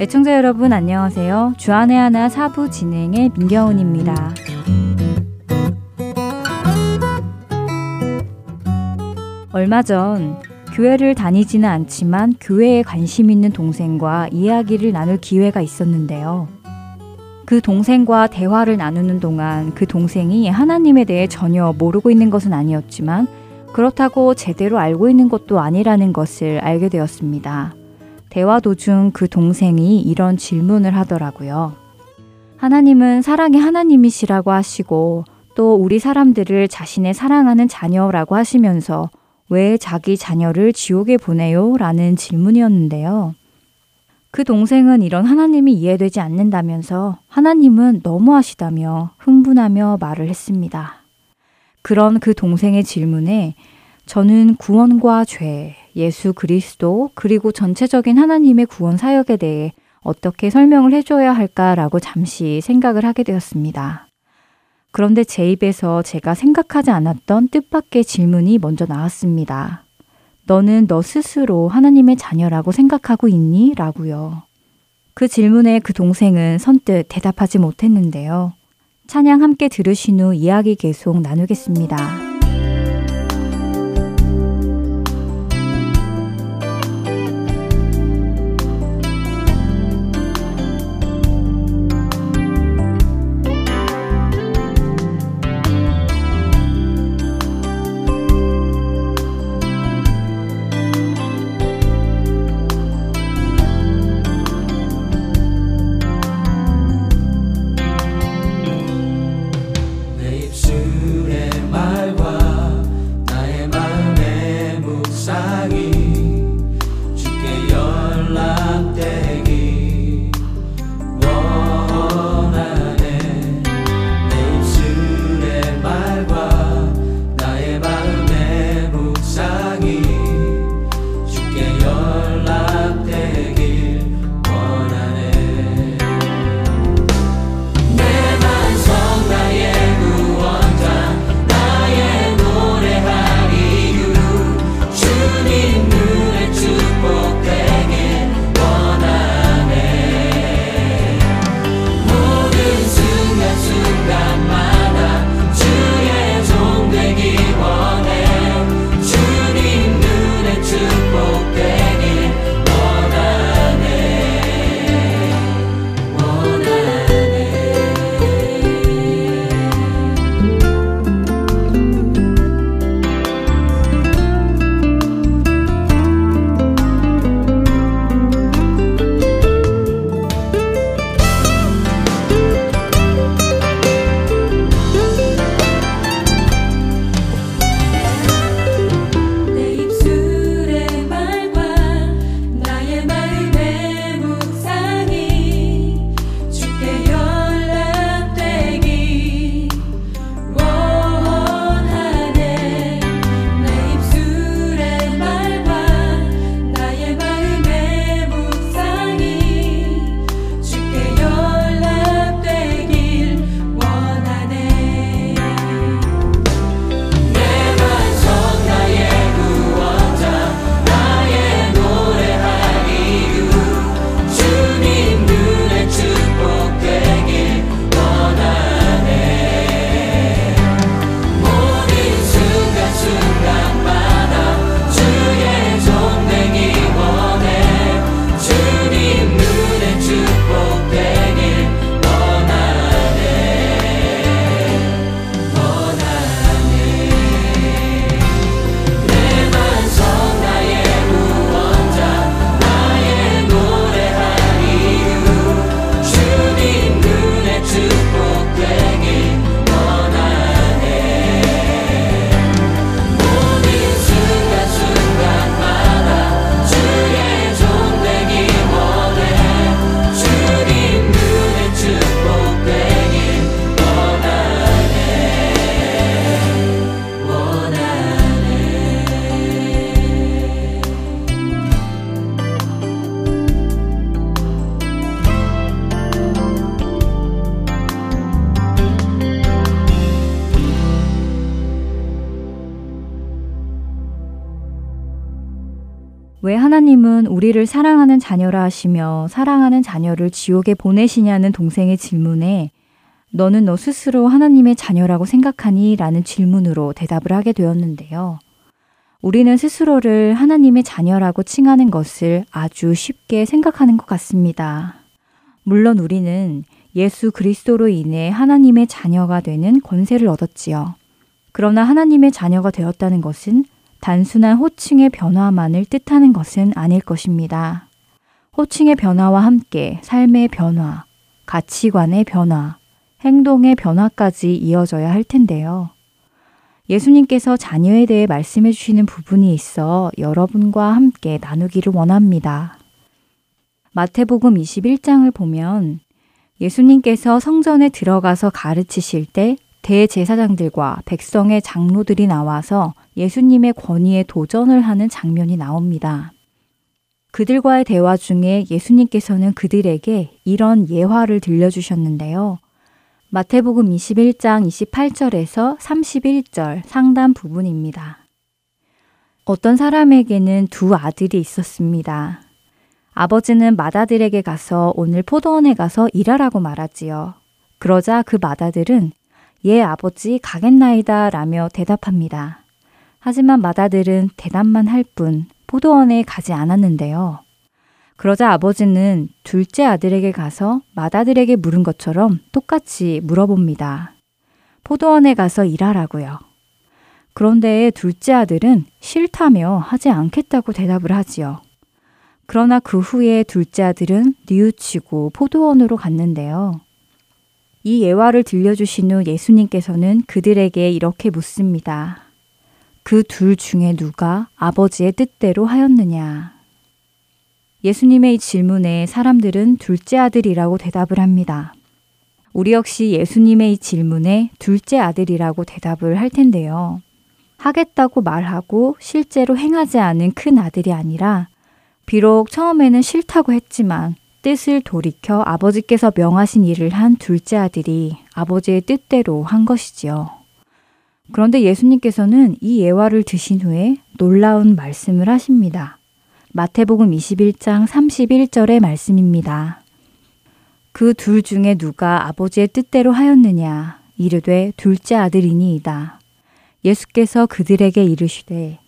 애청자 여러분 안녕하세요. 주안의 하나 사부 진행의 민경훈입니다. 얼마 전 교회를 다니지는 않지만 교회에 관심 있는 동생과 이야기를 나눌 기회가 있었는데요. 그 동생과 대화를 나누는 동안 그 동생이 하나님에 대해 전혀 모르고 있는 것은 아니었지만 그렇다고 제대로 알고 있는 것도 아니라는 것을 알게 되었습니다. 대화 도중 그 동생이 이런 질문을 하더라고요. 하나님은 사랑의 하나님이시라고 하시고 또 우리 사람들을 자신의 사랑하는 자녀라고 하시면서 왜 자기 자녀를 지옥에 보내요? 라는 질문이었는데요. 그 동생은 이런 하나님이 이해되지 않는다면서 하나님은 너무하시다며 흥분하며 말을 했습니다. 그런 그 동생의 질문에 저는 구원과 죄, 예수 그리스도, 그리고 전체적인 하나님의 구원 사역에 대해 어떻게 설명을 해줘야 할까라고 잠시 생각을 하게 되었습니다. 그런데 제 입에서 제가 생각하지 않았던 뜻밖의 질문이 먼저 나왔습니다. 너는 너 스스로 하나님의 자녀라고 생각하고 있니? 라고요. 그 질문에 그 동생은 선뜻 대답하지 못했는데요. 찬양 함께 들으신 후 이야기 계속 나누겠습니다. 우리를 사랑하는 자녀라 하시며 사랑하는 자녀를 지옥에 보내시냐는 동생의 질문에 너는 너 스스로 하나님의 자녀라고 생각하니? 라는 질문으로 대답을 하게 되었는데요. 우리는 스스로를 하나님의 자녀라고 칭하는 것을 아주 쉽게 생각하는 것 같습니다. 물론 우리는 예수 그리스도로 인해 하나님의 자녀가 되는 권세를 얻었지요. 그러나 하나님의 자녀가 되었다는 것은 단순한 호칭의 변화만을 뜻하는 것은 아닐 것입니다. 호칭의 변화와 함께 삶의 변화, 가치관의 변화, 행동의 변화까지 이어져야 할 텐데요. 예수님께서 자녀에 대해 말씀해 주시는 부분이 있어 여러분과 함께 나누기를 원합니다. 마태복음 21장을 보면 예수님께서 성전에 들어가서 가르치실 때 대제사장들과 백성의 장로들이 나와서 예수님의 권위에 도전을 하는 장면이 나옵니다. 그들과의 대화 중에 예수님께서는 그들에게 이런 예화를 들려주셨는데요. 마태복음 21장 28절에서 31절 상단 부분입니다. 어떤 사람에게는 두 아들이 있었습니다. 아버지는 맏아들에게 가서 오늘 포도원에 가서 일하라고 말하지요. 그러자 그 맏아들은 예 아버지 가겠나이다 라며 대답합니다. 하지만 맏아들은 대답만 할 뿐 포도원에 가지 않았는데요. 그러자 아버지는 둘째 아들에게 가서 맏아들에게 물은 것처럼 똑같이 물어봅니다. 포도원에 가서 일하라고요. 그런데 둘째 아들은 싫다며 하지 않겠다고 대답을 하지요. 그러나 그 후에 둘째 아들은 뉘우치고 포도원으로 갔는데요. 이 예화를 들려주신 후 예수님께서는 그들에게 이렇게 묻습니다. 그 둘 중에 누가 아버지의 뜻대로 하였느냐? 예수님의 이 질문에 사람들은 둘째 아들이라고 대답을 합니다. 우리 역시 예수님의 이 질문에 둘째 아들이라고 대답을 할 텐데요. 하겠다고 말하고 실제로 행하지 않은 큰 아들이 아니라 비록 처음에는 싫다고 했지만 뜻을 돌이켜 아버지께서 명하신 일을 한 둘째 아들이 아버지의 뜻대로 한 것이지요. 그런데 예수님께서는 이 예화를 드신 후에 놀라운 말씀을 하십니다. 마태복음 21장 31절의 말씀입니다. 그 둘 중에 누가 아버지의 뜻대로 하였느냐 이르되 둘째 아들이니이다. 예수께서 그들에게 이르시되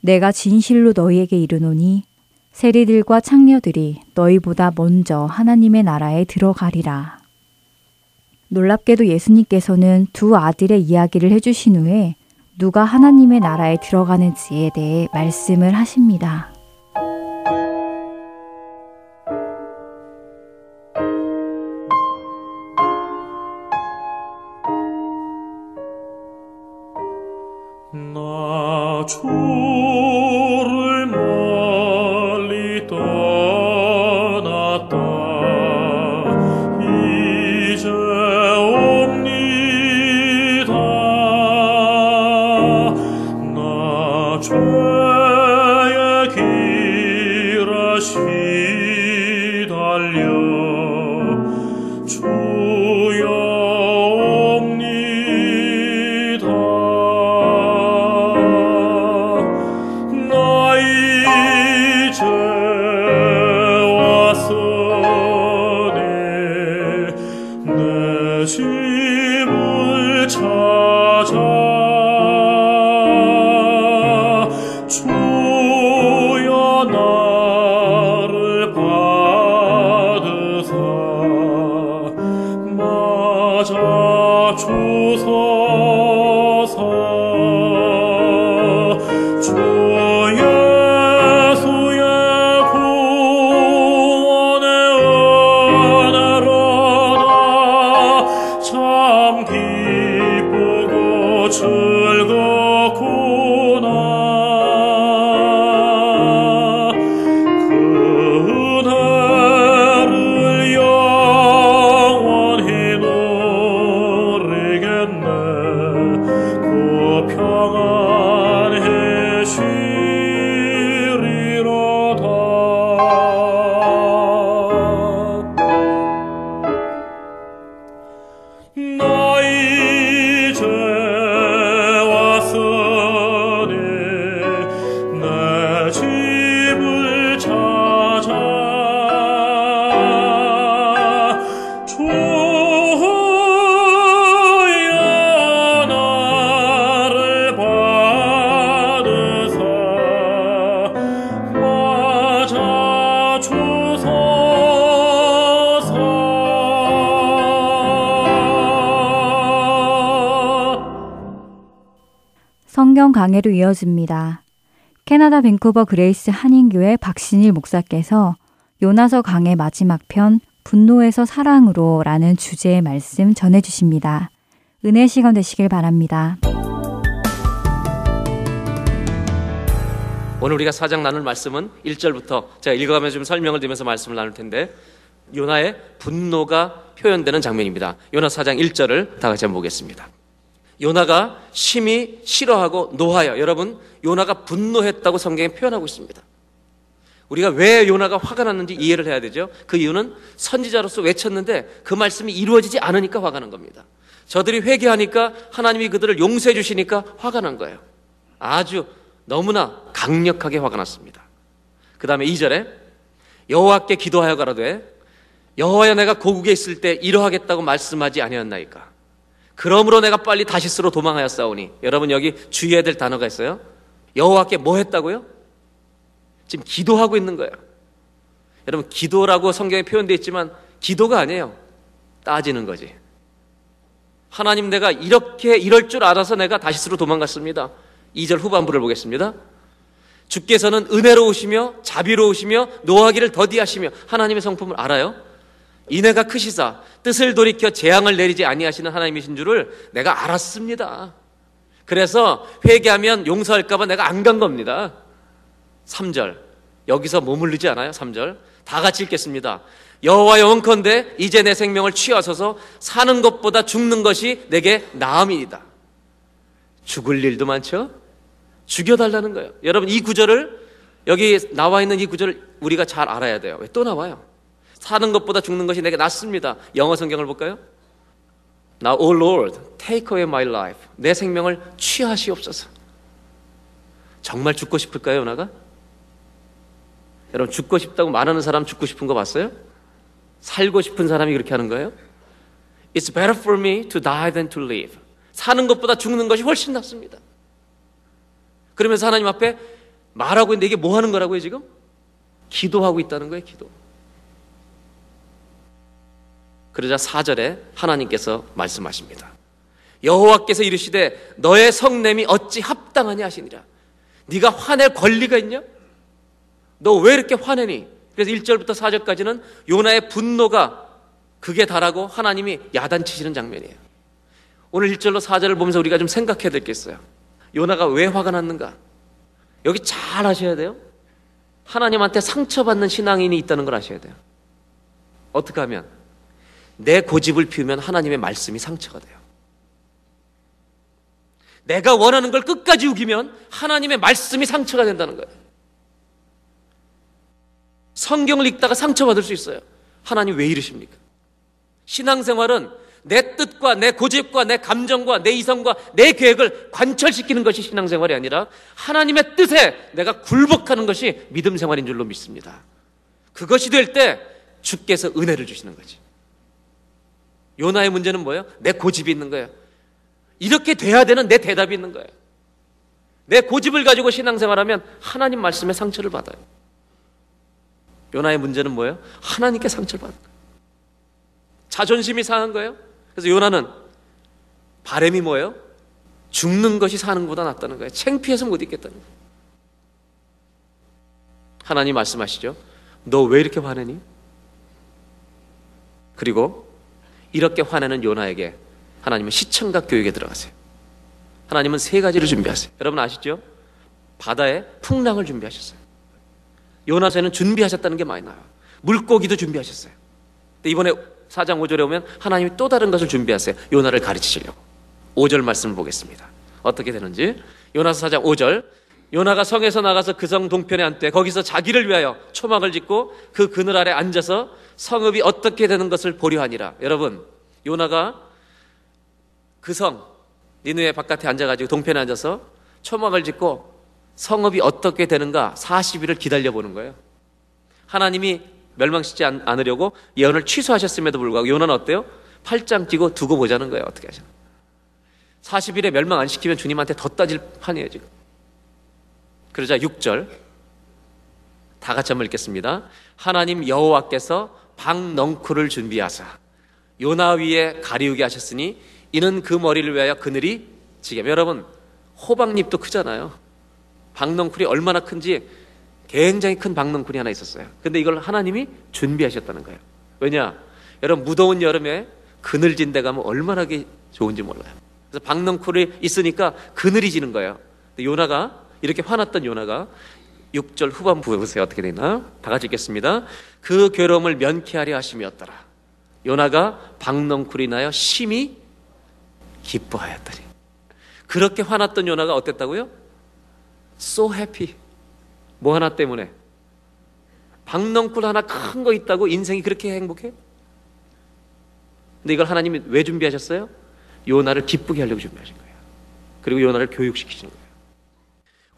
내가 진실로 너희에게 이르노니 세리들과 창녀들이 너희보다 먼저 하나님의 나라에 들어가리라. 놀랍게도 예수님께서는 두 아들의 이야기를 해주신 후에 누가 하나님의 나라에 들어가는지에 대해 말씀을 하십니다. 주소 이어집니다. 캐나다 밴쿠버 그레이스 한인교회 박신일 목사께서 요나서 강의 마지막 편 분노에서 사랑으로 라는 주제의 말씀 전해주십니다. 은혜 시간 되시길 바랍니다. 오늘 우리가 4장 나눌 말씀은 1절부터 제가 읽어가면서 좀 설명을 드리면서 말씀을 나눌 텐데 요나의 분노가 표현되는 장면입니다. 요나 4장 1절을 다 같이 한번 보겠습니다. 요나가 심히 싫어하고 노하여 여러분 요나가 분노했다고 성경에 표현하고 있습니다. 우리가 왜 요나가 화가 났는지 이해를 해야 되죠. 그 이유는 선지자로서 외쳤는데 그 말씀이 이루어지지 않으니까 화가 난 겁니다. 저들이 회개하니까 하나님이 그들을 용서해 주시니까 화가 난 거예요. 아주 너무나 강력하게 화가 났습니다. 그 다음에 2절에 여호와께 기도하여 가라되 여호와여 내가 고국에 있을 때 이러하겠다고 말씀하지 아니었나이까. 그러므로 내가 빨리 다시스로 도망하여 싸우니 여러분 여기 주의해야 될 단어가 있어요. 여호와께 뭐 했다고요? 지금 기도하고 있는 거예요. 여러분 기도라고 성경에 표현되어 있지만 기도가 아니에요. 따지는 거지. 하나님 내가 이렇게 이럴 줄 알아서 내가 다시스로 도망갔습니다. 2절 후반부를 보겠습니다. 주께서는 은혜로우시며 자비로우시며 노하기를 더디하시며 하나님의 성품을 알아요. 이내가 크시사 뜻을 돌이켜 재앙을 내리지 아니하시는 하나님이신 줄을 내가 알았습니다. 그래서 회개하면 용서할까봐 내가 안 간 겁니다. 3절 여기서 머물르지 않아요? 3절 다 같이 읽겠습니다. 여호와 영원컨대 이제 내 생명을 취하소서 사는 것보다 죽는 것이 내게 나음이다. 죽을 일도 많죠? 죽여달라는 거예요. 여러분 이 구절을 여기 나와 있는 이 구절을 우리가 잘 알아야 돼요. 왜 또 나와요? 사는 것보다 죽는 것이 내게 낫습니다. 영어 성경을 볼까요? Now, O Lord, take away my life. 내 생명을 취하시옵소서. 정말 죽고 싶을까요, 요나가? 여러분, 죽고 싶다고 말하는 사람 죽고 싶은 거 봤어요? 살고 싶은 사람이 그렇게 하는 거예요? It's better for me to die than to live. 사는 것보다 죽는 것이 훨씬 낫습니다. 그러면서 하나님 앞에 말하고 있는데 이게 뭐 하는 거라고요, 지금? 기도하고 있다는 거예요, 기도. 그러자 4절에 하나님께서 말씀하십니다. 여호와께서 이르시되 너의 성냄이 어찌 합당하냐 하시니라. 네가 화낼 권리가 있냐? 너 왜 이렇게 화내니? 그래서 1절부터 4절까지는 요나의 분노가 극에 달하고 하나님이 야단치시는 장면이에요. 오늘 1절로 4절을 보면서 우리가 좀 생각해야 될겠어요. 요나가 왜 화가 났는가? 여기 잘 아셔야 돼요. 하나님한테 상처받는 신앙인이 있다는 걸 아셔야 돼요. 어떻게 하면? 내 고집을 피우면 하나님의 말씀이 상처가 돼요. 내가 원하는 걸 끝까지 우기면 하나님의 말씀이 상처가 된다는 거예요. 성경을 읽다가 상처받을 수 있어요. 하나님 왜 이러십니까? 신앙생활은 내 뜻과 내 고집과 내 감정과 내 이성과 내 계획을 관철시키는 것이 신앙생활이 아니라 하나님의 뜻에 내가 굴복하는 것이 믿음 생활인 줄로 믿습니다. 그것이 될 때 주께서 은혜를 주시는 거지. 요나의 문제는 뭐예요? 내 고집이 있는 거예요. 이렇게 돼야 되는 내 대답이 있는 거예요. 내 고집을 가지고 신앙생활하면 하나님 말씀에 상처를 받아요. 요나의 문제는 뭐예요? 하나님께 상처를 받는 거예요. 자존심이 상한 거예요. 그래서 요나는 바램이 뭐예요? 죽는 것이 사는 것보다 낫다는 거예요. 창피해서 못 있겠다는 거예요. 하나님 말씀하시죠. 너 왜 이렇게 화내니? 그리고 이렇게 화내는 요나에게 하나님은 시청각 교육에 들어가세요. 하나님은 세 가지를 준비하세요. 여러분 아시죠? 바다에 풍랑을 준비하셨어요. 요나서에는 준비하셨다는 게 많이 나와요. 물고기도 준비하셨어요. 근데 이번에 4장 5절에 오면 하나님이 또 다른 것을 준비하세요. 요나를 가르치시려고. 5절 말씀을 보겠습니다. 어떻게 되는지. 요나서 4장 5절. 요나가 성에서 나가서 그 성 동편에 앉되 거기서 자기를 위하여 초막을 짓고 그 그늘 아래 앉아서 성읍이 어떻게 되는 것을 보려 하니라. 여러분, 요나가 그 성, 니누의 바깥에 앉아가지고 동편에 앉아서 초막을 짓고 성읍이 어떻게 되는가 40일을 기다려 보는 거예요. 하나님이 멸망시지 않으려고 예언을 취소하셨음에도 불구하고 요나는 어때요? 팔짱 끼고 두고 보자는 거예요. 어떻게 하시나. 40일에 멸망 안 시키면 주님한테 더 따질 판이에요, 지금. 그러자 6절 다 같이 한번 읽겠습니다. 하나님 여호와께서 박넝쿨을 준비하사 요나 위에 가리우게 하셨으니 이는 그 머리를 위하여 그늘이 지게 여러분 호박잎도 크잖아요. 박넝쿨이 얼마나 큰지 굉장히 큰 박넝쿨이 하나 있었어요. 근데 이걸 하나님이 준비하셨다는 거예요. 왜냐? 여러분 무더운 여름에 그늘진 데 가면 얼마나 좋은지 몰라요. 그래서 박넝쿨이 있으니까 그늘이 지는 거예요. 요나가 이렇게 화났던 요나가 6절 후반부에 보세요. 어떻게 되나? 다 같이 읽겠습니다. 그 괴로움을 면케하려 하심이었더라. 요나가 박넝쿨이 나여 심히 기뻐하였더니. 그렇게 화났던 요나가 어땠다고요? So happy. 뭐 하나 때문에? 박넝쿨 하나 큰 거 있다고 인생이 그렇게 행복해? 근데 이걸 하나님이 왜 준비하셨어요? 요나를 기쁘게 하려고 준비하신 거예요. 그리고 요나를 교육시키시는 거예요.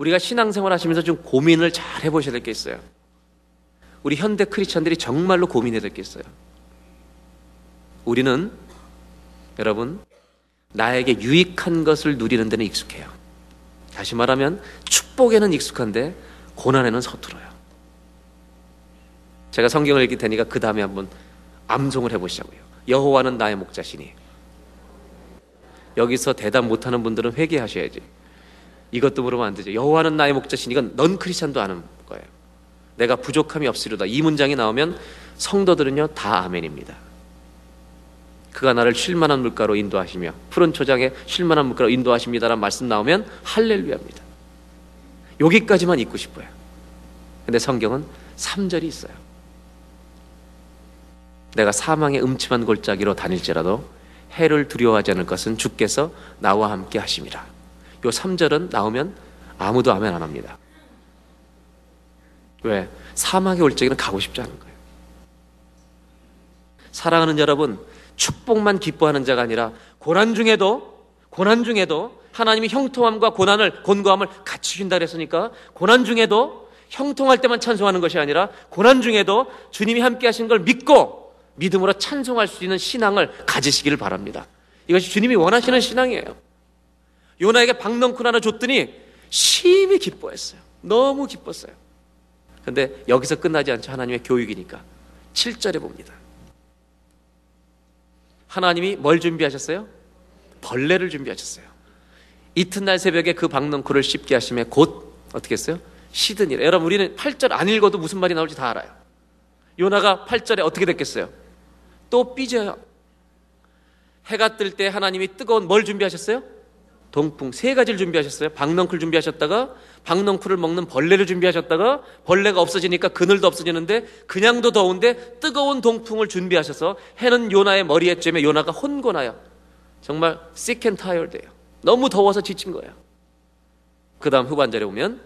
우리가 신앙생활 하시면서 좀 고민을 잘 해보셔야 될 게 있어요. 우리 현대 크리스천들이 정말로 고민해야 될 게 있어요. 우리는 여러분 나에게 유익한 것을 누리는 데는 익숙해요. 다시 말하면 축복에는 익숙한데 고난에는 서툴어요. 제가 성경을 읽을 테니까 그 다음에 한번 암송을 해보시자고요. 여호와는 나의 목자시니 여기서 대답 못하는 분들은 회개하셔야지. 이것도 물으면 안 되죠. 여호와는 나의 목자시니 이건 넌 크리스천도 아는 거예요. 내가 부족함이 없으리로다. 이 문장이 나오면 성도들은요 다 아멘입니다. 그가 나를 쉴만한 물가로 인도하시며 푸른 초장에 쉴만한 물가로 인도하십니다라는 말씀 나오면 할렐루야입니다. 여기까지만 읽고 싶어요. 근데 성경은 3절이 있어요. 내가 사망의 음침한 골짜기로 다닐지라도 해를 두려워하지 않을 것은 주께서 나와 함께 하심이라. 요 3절은 나오면 아무도 아멘 안 합니다. 왜? 사막의 골짜기는 가고 싶지 않은 거예요. 사랑하는 여러분, 축복만 기뻐하는 자가 아니라 고난 중에도 고난 중에도 하나님이 형통함과 고난을 곤고함을 같이 준다 그랬으니까 고난 중에도 형통할 때만 찬송하는 것이 아니라 고난 중에도 주님이 함께 하신 걸 믿고 믿음으로 찬송할 수 있는 신앙을 가지시기를 바랍니다. 이것이 주님이 원하시는 신앙이에요. 요나에게 박넝쿨 하나 줬더니 심히 기뻐했어요. 너무 기뻤어요. 근데 여기서 끝나지 않죠. 하나님의 교육이니까. 7절에 봅니다. 하나님이 뭘 준비하셨어요? 벌레를 준비하셨어요. 이튿날 새벽에 그 박넝쿨을 씹게 하시며 곧 어떻게 했어요? 시드니라. 여러분 우리는 8절 안 읽어도 무슨 말이 나올지 다 알아요. 요나가 8절에 어떻게 됐겠어요? 또 삐져요. 해가 뜰 때 하나님이 뜨거운 뭘 준비하셨어요? 동풍 세 가지를 준비하셨어요. 박넝쿨 준비하셨다가 박넝쿨을 먹는 벌레를 준비하셨다가 벌레가 없어지니까 그늘도 없어지는데 그냥도 더운데 뜨거운 동풍을 준비하셔서 해는 요나의 머리에 쬐며 요나가 혼곤하여 정말 sick and tired예요. 너무 더워서 지친 거예요. 그 다음 후반절에 보면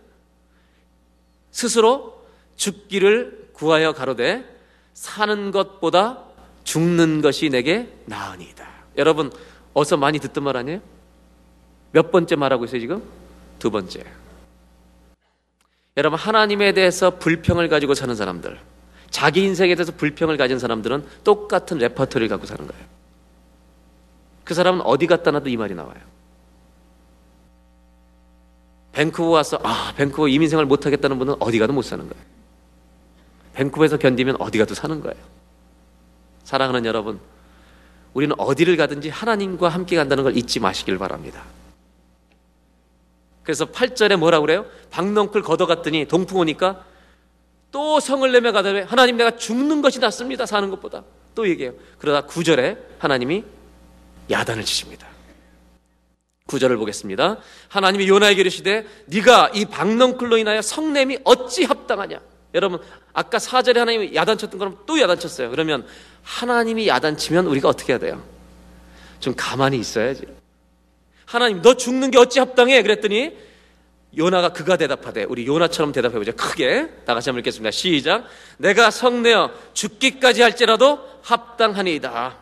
스스로 죽기를 구하여 가로되 사는 것보다 죽는 것이 내게 나으니이다. 여러분 어서 많이 듣던 말 아니에요? 몇 번째 말하고 있어요 지금? 두 번째. 여러분 하나님에 대해서 불평을 가지고 사는 사람들, 자기 인생에 대해서 불평을 가진 사람들은 똑같은 레퍼토리를 갖고 사는 거예요. 그 사람은 어디 갔다 놔도 이 말이 나와요. 밴쿠버 와서 아 밴쿠버 이민생활 못하겠다는 분은 어디 가도 못 사는 거예요. 밴쿠버에서 견디면 어디 가도 사는 거예요. 사랑하는 여러분, 우리는 어디를 가든지 하나님과 함께 간다는 걸 잊지 마시길 바랍니다. 그래서 8절에 뭐라 그래요? 박넝쿨 걷어갔더니 동풍 오니까 또 성을 내며 가더니 하나님 내가 죽는 것이 낫습니다. 사는 것보다. 또 얘기해요. 그러다 9절에 하나님이 야단을 치십니다. 9절을 보겠습니다. 하나님이 요나에게 이르시되 네가 이 박넝쿨로 인하여 성냄이 어찌 합당하냐? 여러분 아까 4절에 하나님이 야단쳤던 거랑 또 야단쳤어요. 그러면 하나님이 야단치면 우리가 어떻게 해야 돼요? 좀 가만히 있어야지. 하나님 너 죽는 게 어찌 합당해? 그랬더니 요나가 그가 대답하되 우리 요나처럼 대답해 보자. 크게 다 같이 한번 읽겠습니다. 시작. 내가 성내어 죽기까지 할지라도 합당하니이다.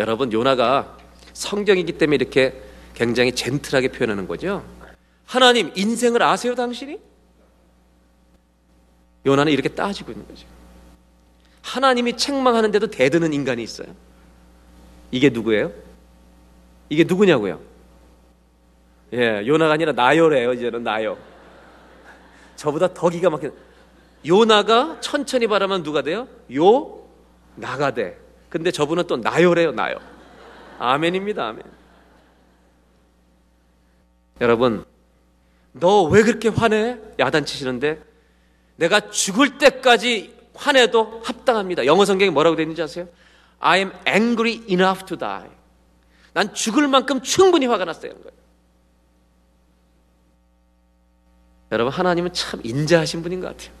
여러분 요나가 성경이기 때문에 이렇게 굉장히 젠틀하게 표현하는 거죠. 하나님 인생을 아세요 당신이? 요나는 이렇게 따지고 있는 거죠. 하나님이 책망하는데도 대드는 인간이 있어요. 이게 누구예요? 이게 누구냐고요? 예, 요나가 아니라 나요래요. 이제는 나요. 저보다 더 기가 막힌. 요나가 천천히 바라면 누가 돼요? 요 나가 돼. 근데 저분은 또 나요래요, 나요. 아멘입니다, 아멘. 여러분, 너 왜 그렇게 화내? 야단치시는데 내가 죽을 때까지 화내도 합당합니다. 영어 성경에 뭐라고 되어 있는지 아세요? I am angry enough to die. 난 죽을 만큼 충분히 화가 났어요. 여러분, 하나님은 참 인자하신 분인 것 같아요.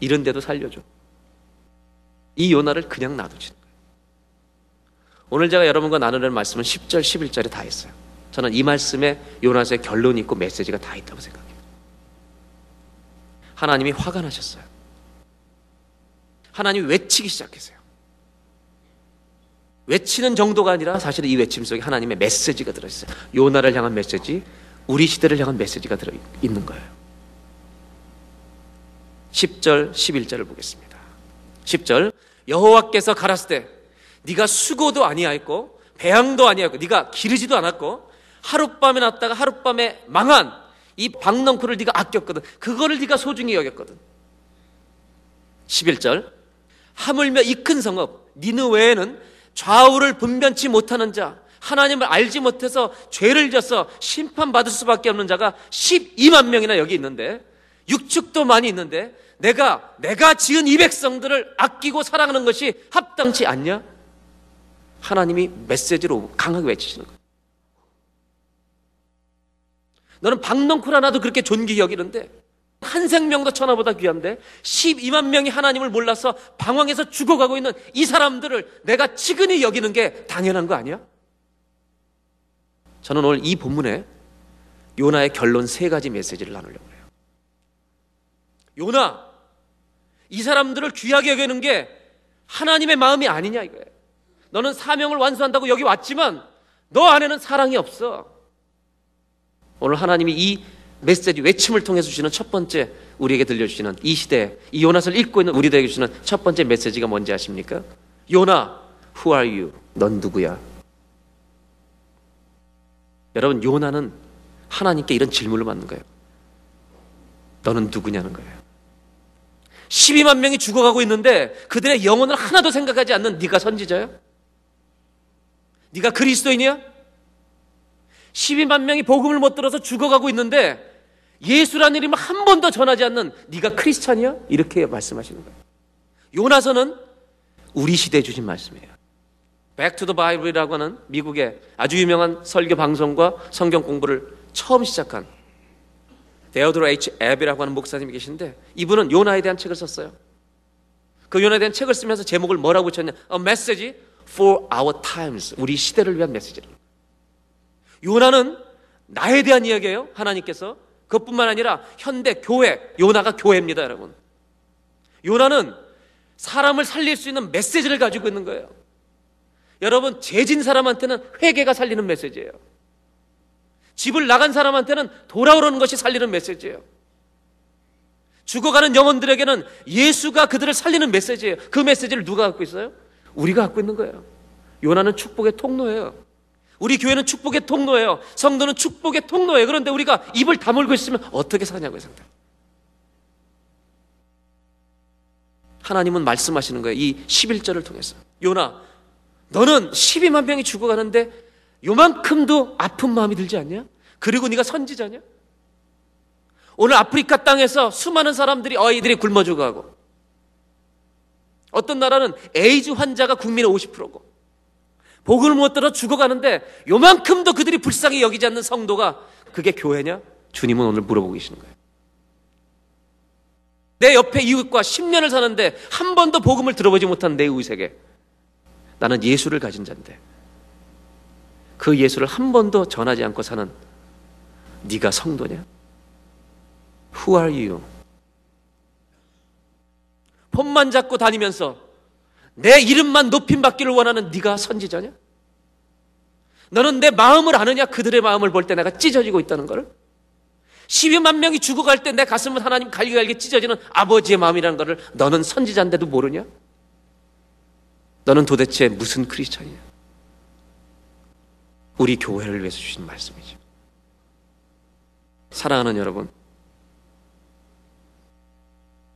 이런데도 살려줘. 이 요나를 그냥 놔두시는 거예요. 오늘 제가 여러분과 나누는 말씀은 10절, 11절에 다 있어요. 저는 이 말씀에 요나서의 결론이 있고 메시지가 다 있다고 생각해요. 하나님이 화가 나셨어요. 하나님이 외치기 시작했어요. 외치는 정도가 아니라 사실은 이 외침 속에 하나님의 메시지가 들어있어요. 요나를 향한 메시지, 우리 시대를 향한 메시지가 들어있는 거예요. 10절, 11절을 보겠습니다. 10절 여호와께서 가라스되 네가 수고도 아니하였고 배양도 아니하였고 네가 기르지도 않았고 하룻밤에 났다가 하룻밤에 망한 이 박넝쿨을 네가 아꼈거든. 그거를 네가 소중히 여겼거든. 11절 하물며 이 큰 성읍 니느웨에는 좌우를 분변치 못하는 자 하나님을 알지 못해서 죄를 져서 심판받을 수밖에 없는 자가 12만 명이나 여기 있는데 육축도 많이 있는데 내가 내가 지은 이 백성들을 아끼고 사랑하는 것이 합당치 않냐? 하나님이 메시지로 강하게 외치시는 거예요. 너는 박넝쿨 하나도 그렇게 존귀히 여기는데 한 생명도 천하보다 귀한데 12만 명이 하나님을 몰라서 방황해서 죽어가고 있는 이 사람들을 내가 치근히 여기는 게 당연한 거 아니야? 저는 오늘 이 본문에 요나의 결론 세 가지 메시지를 나누려고 해요. 요나, 이 사람들을 귀하게 여기는 게 하나님의 마음이 아니냐 이거예요. 너는 사명을 완수한다고 여기 왔지만 너 안에는 사랑이 없어. 오늘 하나님이 이 메시지 외침을 통해 주시는 첫 번째 우리에게 들려주시는 이 시대 이 요나서를 읽고 있는 우리들에게 주시는 첫 번째 메시지가 뭔지 아십니까? 요나, who are you? 넌 누구야? 여러분 요나는 하나님께 이런 질문을 받는 거예요. 너는 누구냐는 거예요. 12만 명이 죽어가고 있는데 그들의 영혼을 하나도 생각하지 않는 네가 선지자야? 네가 그리스도인이야? 12만 명이 복음을 못 들어서 죽어가고 있는데 예수라는 이름을 한 번도 전하지 않는 네가 크리스찬이야? 이렇게 말씀하시는 거예요. 요나서는 우리 시대에 주신 말씀이에요. The Bible이라고 하는 미국의 아주 유명한 설교 방송과 성경 공부를 처음 시작한 데어드로 H. 앱이라고 하는 목사님이 계신데 이분은 요나에 대한 책을 썼어요. 그 요나에 대한 책을 쓰면서 제목을 뭐라고 붙였냐? A message for our times. 우리 시대를 위한 메시지를. 요나는 나에 대한 이야기예요. 하나님께서. 그것뿐만 아니라 현대 교회, 요나가 교회입니다, 여러분. 요나는 사람을 살릴 수 있는 메시지를 가지고 있는 거예요. 여러분, 죄진 사람한테는 회개가 살리는 메시지예요. 집을 나간 사람한테는 돌아오라는 것이 살리는 메시지예요. 죽어가는 영혼들에게는 예수가 그들을 살리는 메시지예요. 그 메시지를 누가 갖고 있어요? 우리가 갖고 있는 거예요. 요나는 축복의 통로예요. 우리 교회는 축복의 통로예요. 성도는 축복의 통로예요. 그런데 우리가 입을 다물고 있으면 어떻게 사냐고요, 상대. 하나님은 말씀하시는 거예요. 이 11절을 통해서. 요나, 너는 12만 명이 죽어가는데 요만큼도 아픈 마음이 들지 않냐? 그리고 네가 선지자냐? 오늘 아프리카 땅에서 수많은 사람들이 어이들이 굶어 죽어가고 어떤 나라는 에이즈 환자가 국민의 50%고 복을 못 들어 죽어가는데 요만큼도 그들이 불쌍히 여기지 않는 성도가 그게 교회냐? 주님은 오늘 물어보고 계시는 거예요. 내 옆에 이웃과 10년을 사는데 한 번도 복음을 들어보지 못한 내 이웃에게 나는 예수를 가진 자인데 그 예수를 한 번도 전하지 않고 사는 네가 성도냐? Who are you? 폰만 잡고 다니면서 내 이름만 높임 받기를 원하는 네가 선지자냐? 너는 내 마음을 아느냐? 그들의 마음을 볼 때 내가 찢어지고 있다는 걸? 12만 명이 죽어갈 때 내 가슴은 하나님 갈기갈기 찢어지는 아버지의 마음이라는 것을 너는 선지자인데도 모르냐? 너는 도대체 무슨 크리스천이냐? 우리 교회를 위해서 주신 말씀이죠. 사랑하는 여러분,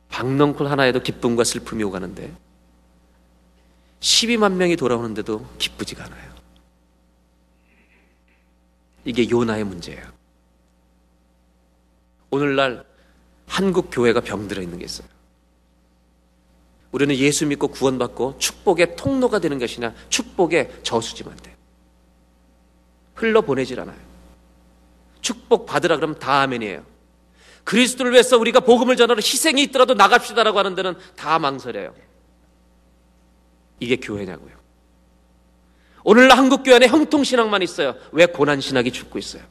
박넝쿨 하나에도 기쁨과 슬픔이 오가는데 12만 명이 돌아오는데도 기쁘지가 않아요. 이게 요나의 문제예요. 오늘날 한국 교회가 병들어 있는 게 있어요. 우리는 예수 믿고 구원받고 축복의 통로가 되는 것이냐 축복의 저수지만 돼. 흘러 보내질 않아요. 축복 받으라 그러면 다 아멘이에요. 그리스도를 위해서 우리가 복음을 전하러 희생이 있더라도 나갑시다라고 하는 데는 다 망설여요. 이게 교회냐고요. 오늘날 한국 교회 안에 형통 신앙만 있어요. 왜 고난 신학이 죽고 있어요?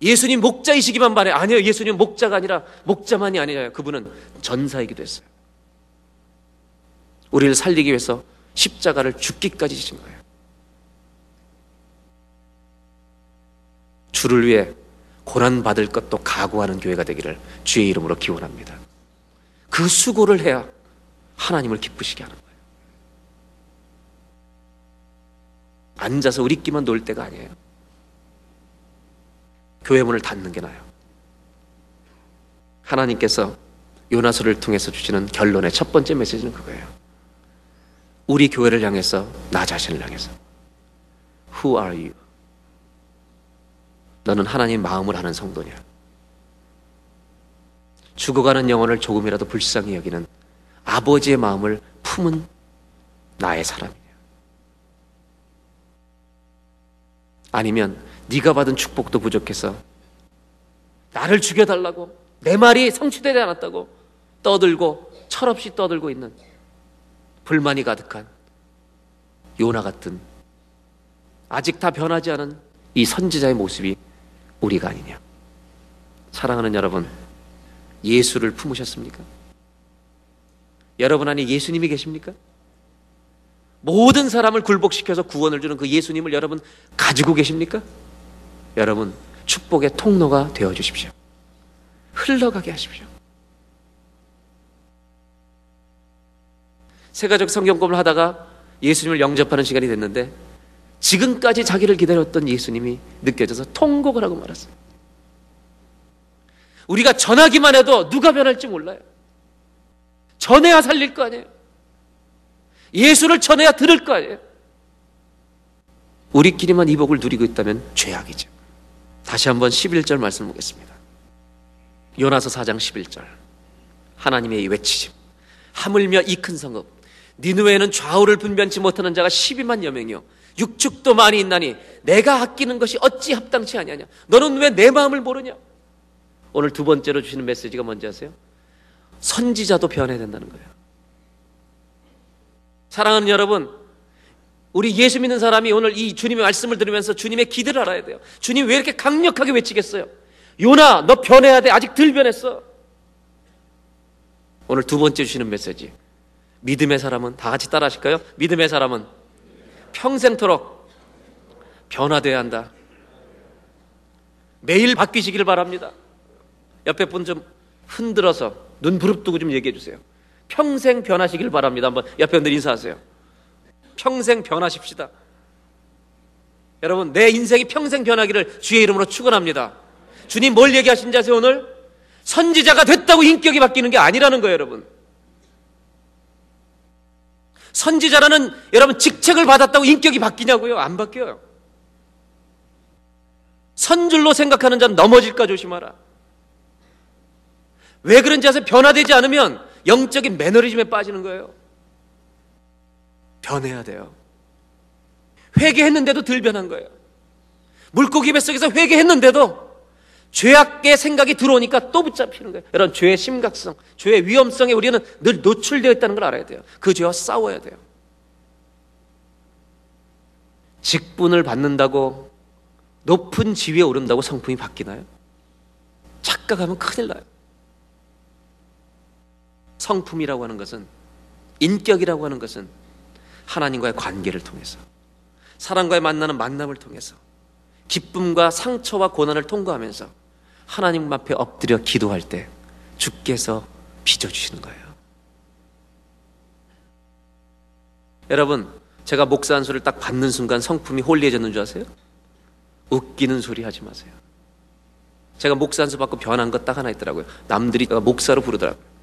예수님 목자이시기만 바래. 아니요. 예수님 목자가 아니라 목자만이 아니라 그분은 전사이기도 했어요. 우리를 살리기 위해서 십자가를 죽기까지 지신 거예요. 주를 위해 고난 받을 것도 각오하는 교회가 되기를 주의 이름으로 기원합니다. 그 수고를 해야 하나님을 기쁘시게 하는 거예요. 앉아서 우리끼만 놀 때가 아니에요. 교회 문을 닫는 게 나아요. 하나님께서 요나서를 통해서 주시는 결론의 첫 번째 메시지는 그거예요. 우리 교회를 향해서 나 자신을 향해서 Who are you? 너는 하나님 마음을 아는 성도냐? 죽어가는 영혼을 조금이라도 불쌍히 여기는 아버지의 마음을 품은 나의 사람이냐? 아니면 네가 받은 축복도 부족해서 나를 죽여달라고 내 말이 성취되지 않았다고 떠들고 철없이 떠들고 있는 불만이 가득한 요나 같은 아직 다 변하지 않은 이 선지자의 모습이 우리가 아니냐. 사랑하는 여러분, 예수를 품으셨습니까? 여러분 안에 예수님이 계십니까? 모든 사람을 굴복시켜서 구원을 주는 그 예수님을 여러분 가지고 계십니까? 여러분, 축복의 통로가 되어 주십시오. 흘러가게 하십시오. 세가족 성경법을 하다가 예수님을 영접하는 시간이 됐는데 지금까지 자기를 기다렸던 예수님이 느껴져서 통곡을 하고 말았어요. 우리가 전하기만 해도 누가 변할지 몰라요. 전해야 살릴 거 아니에요. 예수를 전해야 들을 거 아니에요. 우리끼리만 이 복을 누리고 있다면 죄악이죠. 다시 한번 11절 말씀 보겠습니다. 요나서 4장 11절. 하나님의 외치심. 하물며 이 큰 성읍. 니누에는 좌우를 분변치 못하는 자가 12만 여명이요. 육축도 많이 있나니 내가 아끼는 것이 어찌 합당치 아니하냐. 너는 왜 내 마음을 모르냐? 오늘 두 번째로 주시는 메시지가 뭔지 아세요? 선지자도 변해야 된다는 거예요. 사랑하는 여러분, 우리 예수 믿는 사람이 오늘 이 주님의 말씀을 들으면서 주님의 기대를 알아야 돼요. 주님 왜 이렇게 강력하게 외치겠어요? 요나, 너 변해야 돼. 아직 덜 변했어. 오늘 두 번째 주시는 메시지. 믿음의 사람은 다 같이 따라 하실까요? 믿음의 사람은 평생토록 변화돼야 한다. 매일 바뀌시기를 바랍니다. 옆에 분 좀 흔들어서 눈 부릅뜨고 좀 얘기해 주세요. 평생 변하시길 바랍니다. 한번 옆에 분들 인사하세요. 평생 변하십시다. 여러분, 내 인생이 평생 변하기를 주의 이름으로 축원합니다. 주님 뭘 얘기하신지 아세요, 오늘? 선지자가 됐다고 인격이 바뀌는 게 아니라는 거예요, 여러분. 선지자라는 여러분 직책을 받았다고 인격이 바뀌냐고요? 안 바뀌어요. 선줄로 생각하는 자는 넘어질까 조심하라. 왜 그런지 아세요? 변화되지 않으면 영적인 매너리즘에 빠지는 거예요. 변해야 돼요. 회개했는데도 덜 변한 거예요. 물고기 뱃속에서 회개했는데도 죄악의 생각이 들어오니까 또 붙잡히는 거예요. 여러분, 죄의 심각성, 죄의 위험성에 우리는 늘 노출되어 있다는 걸 알아야 돼요. 그 죄와 싸워야 돼요. 직분을 받는다고 높은 지위에 오른다고 성품이 바뀌나요? 착각하면 큰일 나요. 성품이라고 하는 것은 인격이라고 하는 것은 하나님과의 관계를 통해서 사람과의 만나는 만남을 통해서 기쁨과 상처와 고난을 통과하면서 하나님 앞에 엎드려 기도할 때 주께서 빚어주시는 거예요. 여러분, 제가 목사 한 소리를 딱 받는 순간 성품이 홀리해졌는 줄 아세요? 웃기는 소리 하지 마세요. 제가 목사 한 수 받고 변한 것 딱 하나 있더라고요. 남들이 목사로 부르더라고요.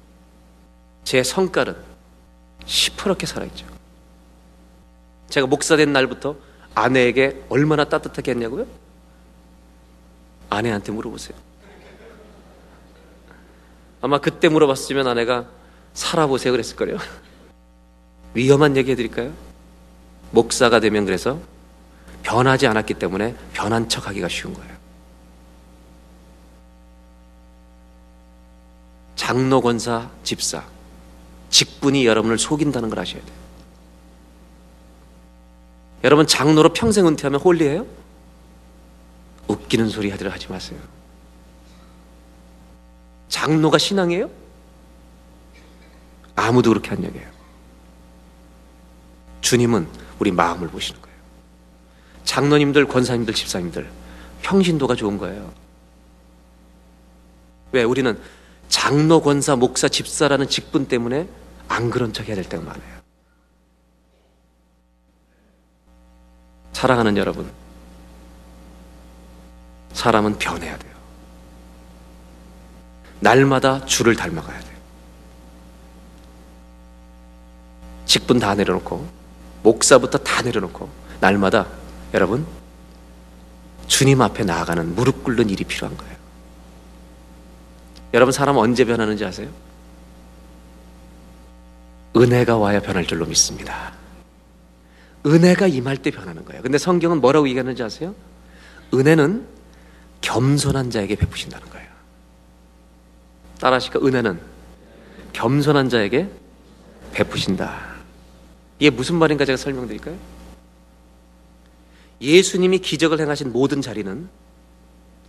제 성깔은 시퍼렇게 살아있죠. 제가 목사 된 날부터 아내에게 얼마나 따뜻하게 했냐고요? 아내한테 물어보세요. 아마 그때 물어봤으면 아내가 살아보세요 그랬을 거예요. 위험한 얘기 해드릴까요? 목사가 되면 그래서 변하지 않았기 때문에 변한 척 하기가 쉬운 거예요. 장로, 권사, 집사. 직분이 여러분을 속인다는 걸 아셔야 돼요. 여러분, 장로로 평생 은퇴하면 홀리해요? 웃기는 소리 하더라 하지 마세요. 장로가 신앙이에요? 아무도 그렇게 안 여겨요. 주님은 우리 마음을 보시는 거예요. 장로님들, 권사님들, 집사님들, 평신도가 좋은 거예요. 왜? 우리는 장로, 권사, 목사, 집사라는 직분 때문에 안 그런 척 해야 될 때가 많아요. 사랑하는 여러분, 사람은 변해야 돼요. 날마다 주를 닮아가야 돼요. 직분 다 내려놓고, 목사부터 다 내려놓고, 날마다 여러분, 주님 앞에 나아가는 무릎 꿇는 일이 필요한 거예요. 여러분, 사람 언제 변하는지 아세요? 은혜가 와야 변할 줄로 믿습니다. 은혜가 임할 때 변하는 거예요. 근데 성경은 뭐라고 얘기하는지 아세요? 은혜는 겸손한 자에게 베푸신다는 거예요. 따라하시까 은혜는 겸손한 자에게 베푸신다. 이게 무슨 말인가 제가 설명드릴까요? 예수님이 기적을 행하신 모든 자리는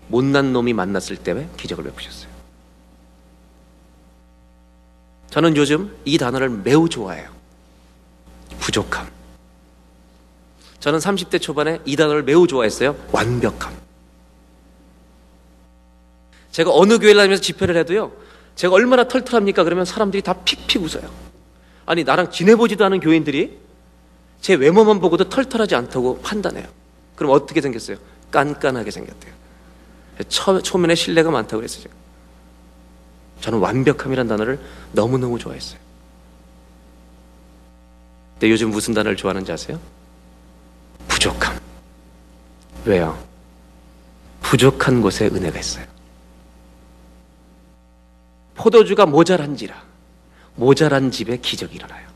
못난 놈이 만났을 때 기적을 베푸셨어요. 저는 요즘 이 단어를 매우 좋아해요. 부족함. 저는 30대 초반에 이 단어를 매우 좋아했어요. 완벽함. 제가 어느 교회를 다니면서 집회를 해도요. 제가 얼마나 털털합니까? 그러면 사람들이 다 픽픽 웃어요. 아니 나랑 지내보지도 않은 교인들이 제 외모만 보고도 털털하지 않다고 판단해요. 그럼 어떻게 생겼어요? 깐깐하게 생겼대요. 처, 초면에 신뢰가 많다고 그랬어요. 저는 완벽함이란 단어를 너무너무 좋아했어요. 근데 요즘 무슨 단어를 좋아하는지 아세요? 부족함. 왜요? 부족한 곳에 은혜가 있어요. 포도주가 모자란지라 모자란 집에 기적이 일어나요.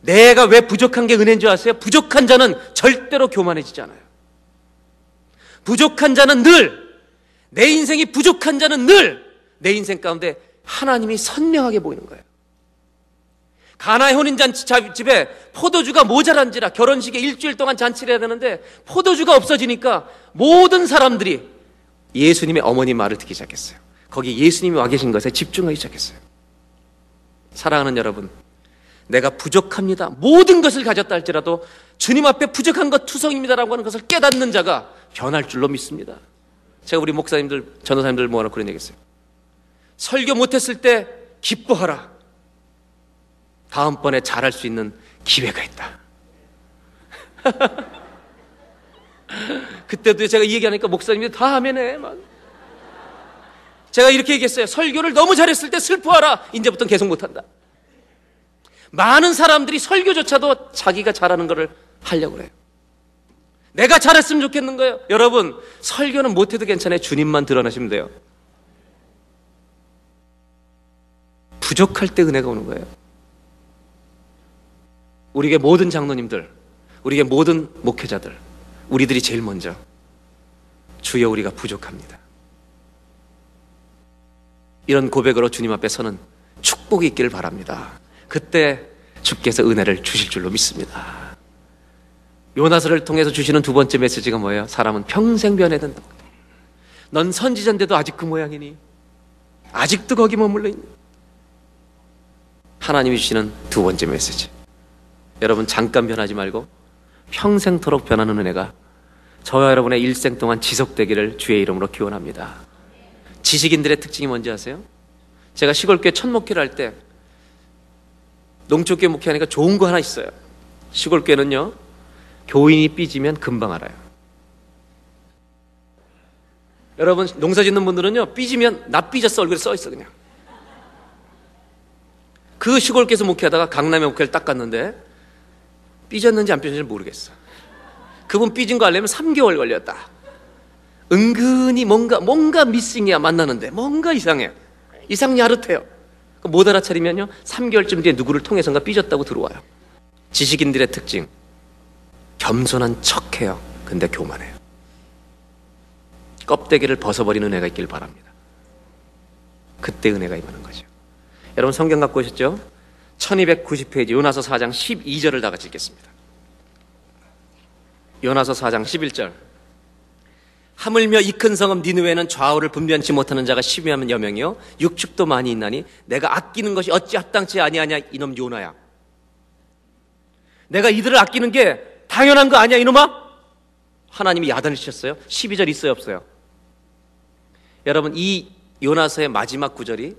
내가 왜 부족한 게 은혜인 줄 아세요? 부족한 자는 절대로 교만해지지 않아요. 부족한 자는 늘, 내 인생이 부족한 자는 늘 내 인생 가운데 하나님이 선명하게 보이는 거예요. 가나의 혼인잔치 집에 포도주가 모자란지라 결혼식에 일주일 동안 잔치를 해야 되는데 포도주가 없어지니까 모든 사람들이 예수님의 어머니 말을 듣기 시작했어요. 거기 예수님이 와 계신 것에 집중하기 시작했어요. 사랑하는 여러분, 내가 부족합니다. 모든 것을 가졌다 할지라도 주님 앞에 부족한 것 투성입니다라고 하는 것을 깨닫는 자가 변할 줄로 믿습니다. 제가 우리 목사님들, 전도사님들 모아놓고 그런 얘기 했어요. 설교 못했을 때 기뻐하라. 다음번에 잘할 수 있는 기회가 있다. 그때도 제가 이 얘기하니까 목사님이 다 하면해. 막. 제가 이렇게 얘기했어요. 설교를 너무 잘했을 때 슬퍼하라. 이제부터는 계속 못한다. 많은 사람들이 설교조차도 자기가 잘하는 것을 하려고 그래요. 내가 잘했으면 좋겠는 거예요. 여러분, 설교는 못해도 괜찮아요. 주님만 드러나시면 돼요. 부족할 때 은혜가 오는 거예요. 우리에게 모든 장로님들, 우리에게 모든 목회자들, 우리들이 제일 먼저 주여 우리가 부족합니다. 이런 고백으로 주님 앞에 서는 축복이 있기를 바랍니다. 그때 주께서 은혜를 주실 줄로 믿습니다. 요나서를 통해서 주시는 두 번째 메시지가 뭐예요? 사람은 평생 변해야 된다. 넌 선지자인데도 아직 그 모양이니? 아직도 거기 머물러 있니? 하나님이 주시는 두 번째 메시지. 여러분 잠깐 변하지 말고 평생토록 변하는 은혜가 저와 여러분의 일생 동안 지속되기를 주의 이름으로 기원합니다. 지식인들의 특징이 뭔지 아세요? 제가 시골교회 첫 목회를 할 때 농촌교회 목회하니까 좋은 거 하나 있어요. 시골교회는요 교인이 삐지면 금방 알아요. 여러분 농사 짓는 분들은요 삐지면 나 삐졌어 얼굴에 써 있어 그냥. 그 시골교회에서 목회하다가 강남에 목회를 딱 갔는데 삐졌는지 안 삐졌는지 모르겠어. 그분 삐진 거 알려면 3개월 걸렸다. 은근히 뭔가 뭔가 미싱이야 만나는데 뭔가 이상해. 이상 야릇해요. 못 알아차리면요 3개월쯤 뒤에 누구를 통해서인가 삐졌다고 들어와요. 지식인들의 특징 겸손한 척해요. 근데 교만해요. 껍데기를 벗어버리는 은혜가 있길 바랍니다. 그때 은혜가 임하는 거죠. 여러분 성경 갖고 오셨죠? 1290페이지 요나서 4장 12절을 다 같이 읽겠습니다. 요나서 4장 11절 하물며 이 큰 성읍 니누에는 좌우를 분변치 못하는 자가 심히하면 여명이요 육축도 많이 있나니 내가 아끼는 것이 어찌 합당치 아니하냐 이놈 요나야 내가 이들을 아끼는 게 당연한 거 아니야 이놈아 하나님이 야단을 치셨어요 12절 있어요 없어요 여러분 이 요나서의 마지막 구절이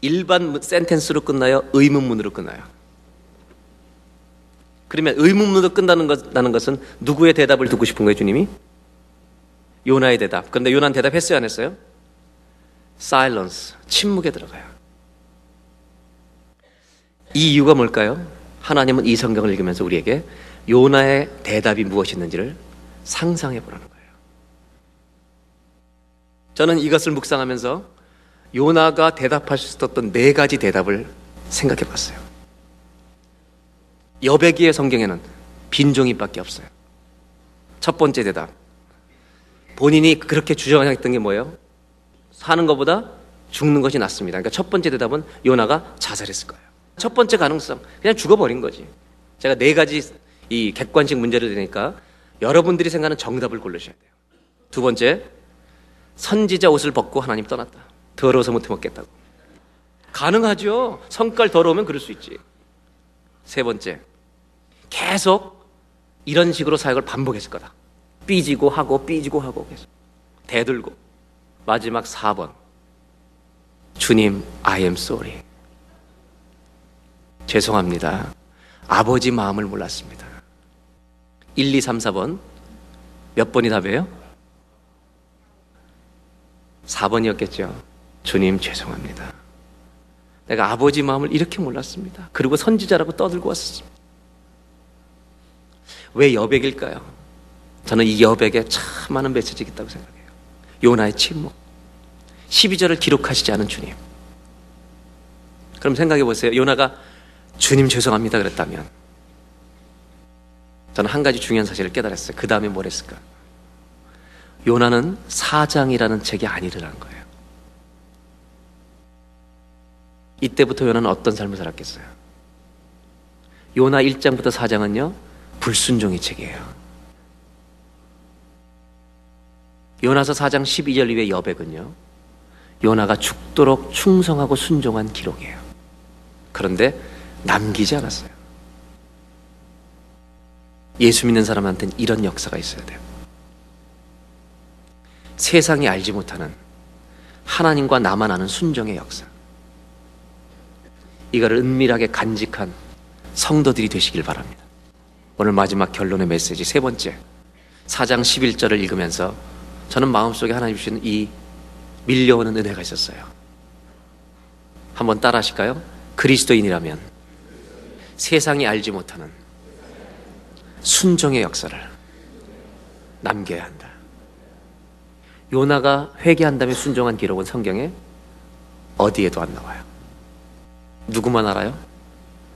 일반 센텐스로 끝나요 의문문으로 끝나요 그러면 의문문으로 끝나는 것은 누구의 대답을 듣고 싶은 거예요 주님이 요나의 대답. 그런데 요나는 대답했어요, 안 했어요? silence. 침묵에 들어가요. 이 이유가 뭘까요? 하나님은 이 성경을 읽으면서 우리에게 요나의 대답이 무엇이었는지를 상상해 보라는 거예요. 저는 이것을 묵상하면서 요나가 대답할 수 있었던 네 가지 대답을 생각해 봤어요. 여백기의 성경에는 빈종이밖에 없어요. 첫 번째 대답. 본인이 그렇게 주장했던 게 뭐예요? 사는 것보다 죽는 것이 낫습니다. 그러니까 첫 번째 대답은 요나가 자살했을 거예요. 첫 번째 가능성, 그냥 죽어버린 거지. 제가 네 가지 이 객관식 문제를 드리니까 여러분들이 생각하는 정답을 고르셔야 돼요. 두 번째, 선지자 옷을 벗고 하나님 떠났다. 더러워서 못 해 먹겠다고. 가능하죠. 성깔 더러우면 그럴 수 있지. 세 번째, 계속 이런 식으로 사역을 반복했을 거다. 삐지고 하고 삐지고 하고 계속 대들고 마지막 4번 주님 I am sorry 죄송합니다 아버지 마음을 몰랐습니다 1, 2, 3, 4번 몇 번이 답이에요? 4번이었겠죠 주님 죄송합니다 내가 아버지 마음을 이렇게 몰랐습니다 그리고 선지자라고 떠들고 왔습니다 왜 여백일까요? 저는 이 여백에 참 많은 메시지가 있다고 생각해요. 요나의 침묵. 12절을 기록하시지 않은 주님. 그럼 생각해 보세요. 요나가 주님 죄송합니다 그랬다면 저는 한 가지 중요한 사실을 깨달았어요. 그 다음에 뭘 했을까? 요나는 사장이라는 책이 아니라는 거예요. 이때부터 요나는 어떤 삶을 살았겠어요? 요나 1장부터 4장은요, 불순종의 책이에요. 요나서 4장 12절 이후의 여백은요. 요나가 죽도록 충성하고 순종한 기록이에요. 그런데 남기지 않았어요. 예수 믿는 사람한테는 이런 역사가 있어야 돼요. 세상이 알지 못하는 하나님과 나만 아는 순종의 역사. 이거를 은밀하게 간직한 성도들이 되시길 바랍니다. 오늘 마지막 결론의 메시지 세 번째. 4장 11절을 읽으면서 저는 마음속에 하나님 주시는 이 밀려오는 은혜가 있었어요. 한번 따라 하실까요? 그리스도인이라면 세상이 알지 못하는 순종의 역사를 남겨야 한다. 요나가 회개한 다음에 순종한 기록은 성경에 어디에도 안 나와요. 누구만 알아요?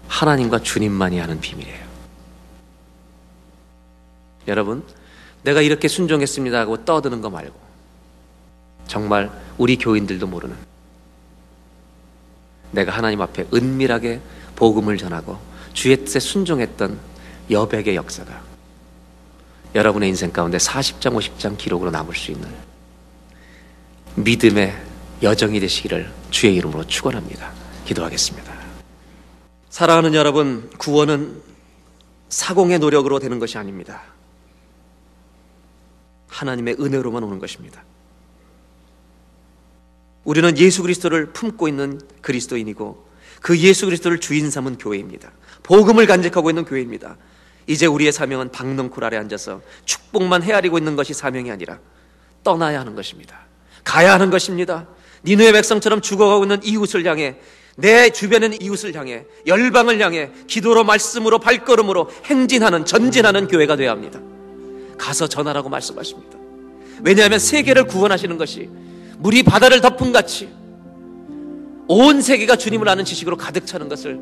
하나님과 주님만이 아는 비밀이에요. 여러분, 내가 이렇게 순종했습니다 하고 떠드는 거 말고 정말 우리 교인들도 모르는 내가 하나님 앞에 은밀하게 복음을 전하고 주의 뜻에 순종했던 여백의 역사가 여러분의 인생 가운데 40장, 50장 기록으로 남을 수 있는 믿음의 여정이 되시기를 주의 이름으로 축원합니다. 기도하겠습니다. 사랑하는 여러분, 구원은 사공의 노력으로 되는 것이 아닙니다. 하나님의 은혜로만 오는 것입니다. 우리는 예수 그리스도를 품고 있는 그리스도인이고 그 예수 그리스도를 주인 삼은 교회입니다. 복음을 간직하고 있는 교회입니다. 이제 우리의 사명은 박넝쿨 아래 앉아서 축복만 헤아리고 있는 것이 사명이 아니라 떠나야 하는 것입니다. 가야 하는 것입니다. 니누의 백성처럼 죽어가고 있는 이웃을 향해 내 주변에 있는 이웃을 향해 열방을 향해 기도로 말씀으로 발걸음으로 행진하는 전진하는 교회가 되어야 합니다. 가서 전하라고 말씀하십니다. 왜냐하면 세계를 구원하시는 것이 물이 바다를 덮은 같이 온 세계가 주님을 아는 지식으로 가득 차는 것을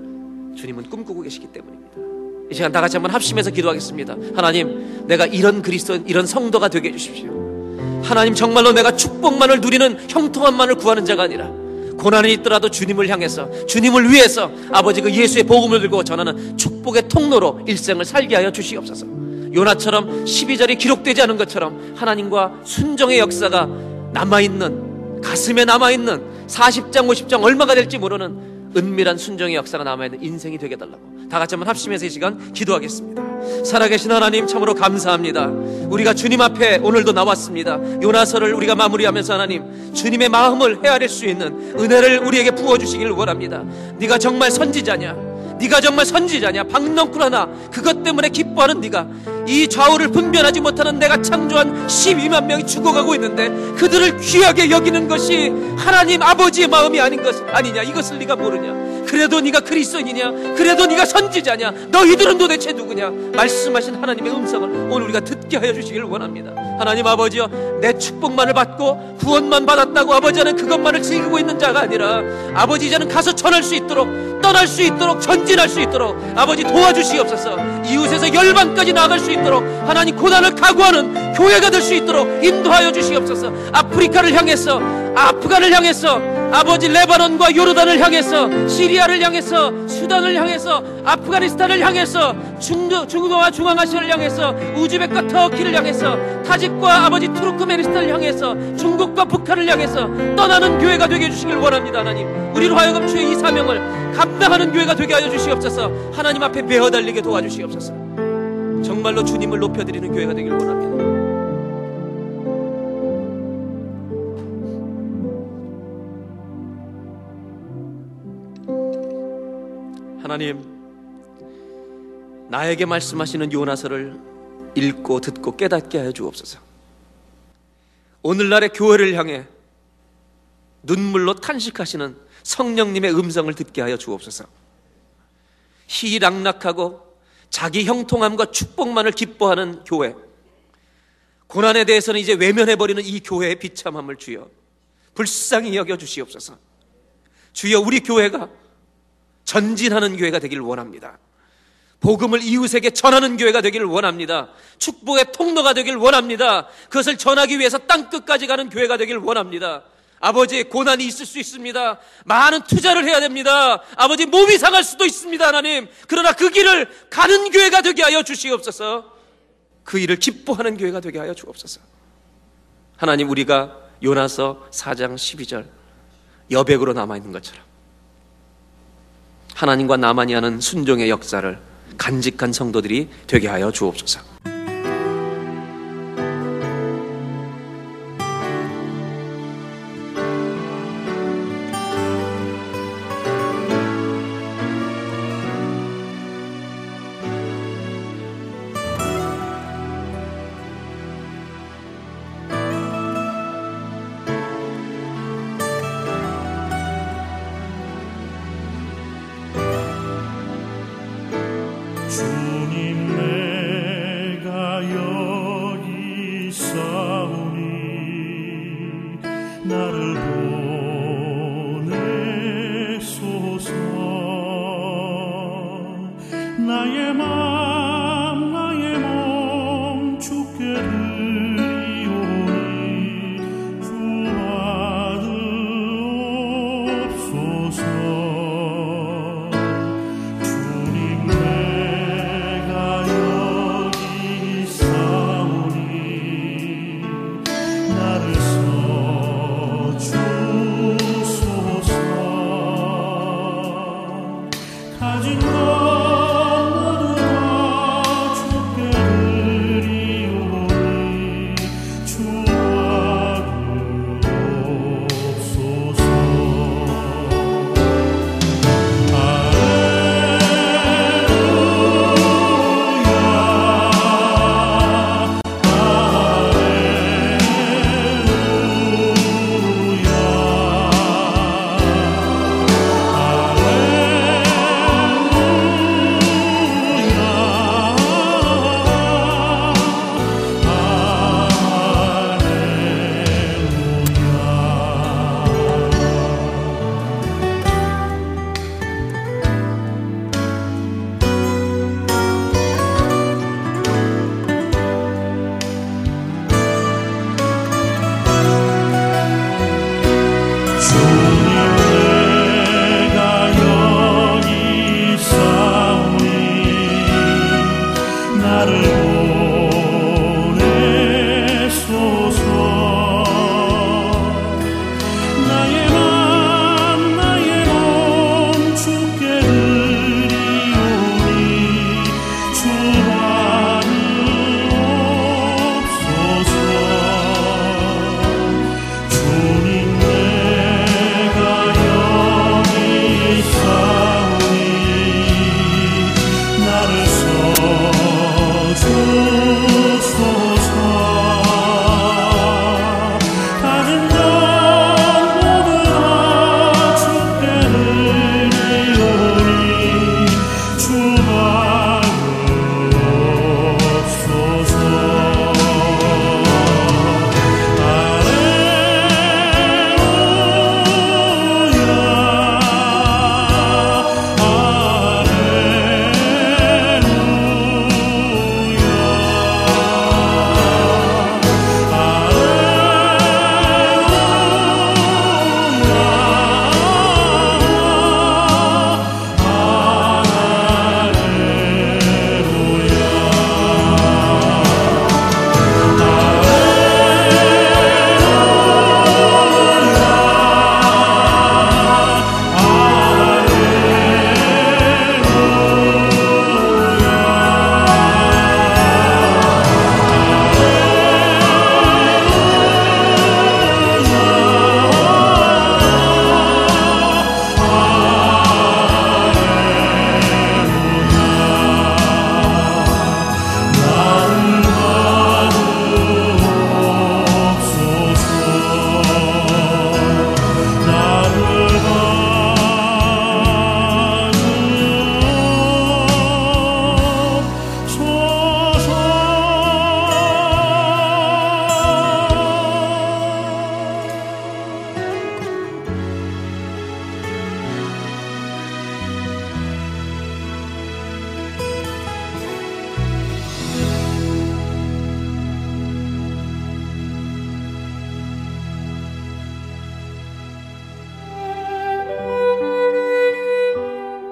주님은 꿈꾸고 계시기 때문입니다. 이 시간 다 같이 한번 합심해서 기도하겠습니다. 하나님, 내가 이런 그리스도, 이런 성도가 되게 해주십시오. 하나님, 정말로 내가 축복만을 누리는 형통함만을 구하는 자가 아니라 고난이 있더라도 주님을 향해서 주님을 위해서 아버지 그 예수의 복음을 들고 전하는 축복의 통로로 일생을 살게 하여 주시옵소서. 요나처럼 12절이 기록되지 않은 것처럼 하나님과 순종의 역사가 남아있는 가슴에 남아있는 40장 50장 얼마가 될지 모르는 은밀한 순종의 역사가 남아있는 인생이 되게 달라고 다 같이 한번 합심해서 이 시간 기도하겠습니다. 살아계신 하나님 참으로 감사합니다. 우리가 주님 앞에 오늘도 나왔습니다. 요나서를 우리가 마무리하면서 하나님 주님의 마음을 헤아릴 수 있는 은혜를 우리에게 부어주시기를 원합니다. 네가 정말 선지자냐? 네가 정말 선지자냐? 박넝쿨 하나 그것 때문에 기뻐하는 네가 이 좌우를 분별하지 못하는 내가 창조한 12만 명이 죽어가고 있는데 그들을 귀하게 여기는 것이 하나님 아버지의 마음이 아닌 것 아니냐? 이것을 네가 모르냐? 그래도 네가 그리스도인이냐? 그래도 네가 선지자냐? 너희들은 도대체 누구냐? 말씀하신 하나님의 음성을 오늘 우리가 듣게 하여 주시기를 원합니다. 하나님 아버지여 내 축복만을 받고 구원만 받았다고 아버지 는 그것만을 즐기고 있는 자가 아니라 아버지 이제는 가서 전할 수 있도록 떠날 수 있도록 전진할 수 있도록 아버지 도와주시옵소서 이웃에서 열방까지 나아갈 수 있도록 하나님 고난을 각오하는 교회가 될 수 있도록 인도하여 주시옵소서. 아프리카를 향해서 아프간을 향해서 아버지 레바논과 요르단을 향해서 시리아를 향해서 수단을 향해서 아프가니스탄을 향해서 중도, 중도와 중앙아시아를 향해서 우즈벡과 터키를 향해서 타직과 아버지 투르크메니스탄을 향해서 중국과 북한을 향해서 떠나는 교회가 되게 해주시길 원합니다 하나님. 우리로 하여금 주의 이 사명을 감당하는 교회가 되게 하여 주시옵소서. 하나님 앞에 베어 달리게 도와주시옵소서 정말로 주님을 높여드리는 교회가 되길 원합니다 하나님, 나에게 말씀하시는 요나서를 읽고 듣고 깨닫게 하여 주옵소서. 오늘날의 교회를 향해 눈물로 탄식하시는 성령님의 음성을 듣게 하여 주옵소서. 희락락하고 자기 형통함과 축복만을 기뻐하는 교회. 고난에 대해서는 이제 외면해버리는 이 교회의 비참함을 주여 불쌍히 여겨 주시옵소서. 주여 우리 교회가 전진하는 교회가 되기를 원합니다. 복음을 이웃에게 전하는 교회가 되기를 원합니다. 축복의 통로가 되기를 원합니다. 그것을 전하기 위해서 땅 끝까지 가는 교회가 되기를 원합니다. 아버지 고난이 있을 수 있습니다. 많은 투자를 해야 됩니다. 아버지 몸이 상할 수도 있습니다, 하나님. 그러나 그 길을 가는 교회가 되게 하여 주시옵소서. 그 일을 기뻐하는 교회가 되게 하여 주옵소서. 하나님 우리가 요나서 4장 12절 여백으로 남아 있는 것처럼 하나님과 나만이 하는 순종의 역사를 간직한 성도들이 되게 하여 주옵소서.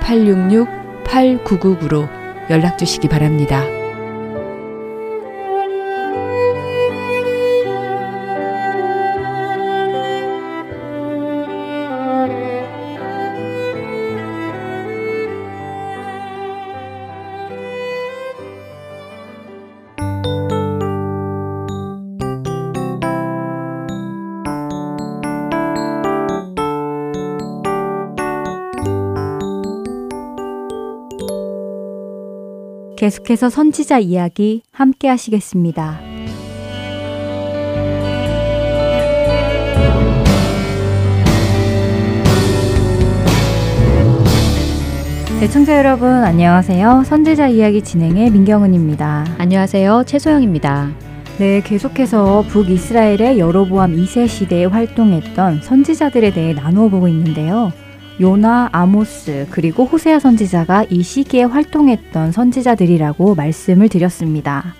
866-8999로 연락 주시기 바랍니다. 계속해서 선지자 이야기 함께 하시겠습니다. 애청자 여러분 안녕하세요. 선지자 이야기 진행의 민경은입니다. 안녕하세요. 최소영입니다. 네, 계속해서 북이스라엘의 여로보암 2세 시대에 활동했던 선지자들에 대해 나누어 보고 있는데요. 요나, 아모스, 그리고 호세아 선지자가 이 시기에 활동했던 선지자들이라고 말씀을 드렸습니다.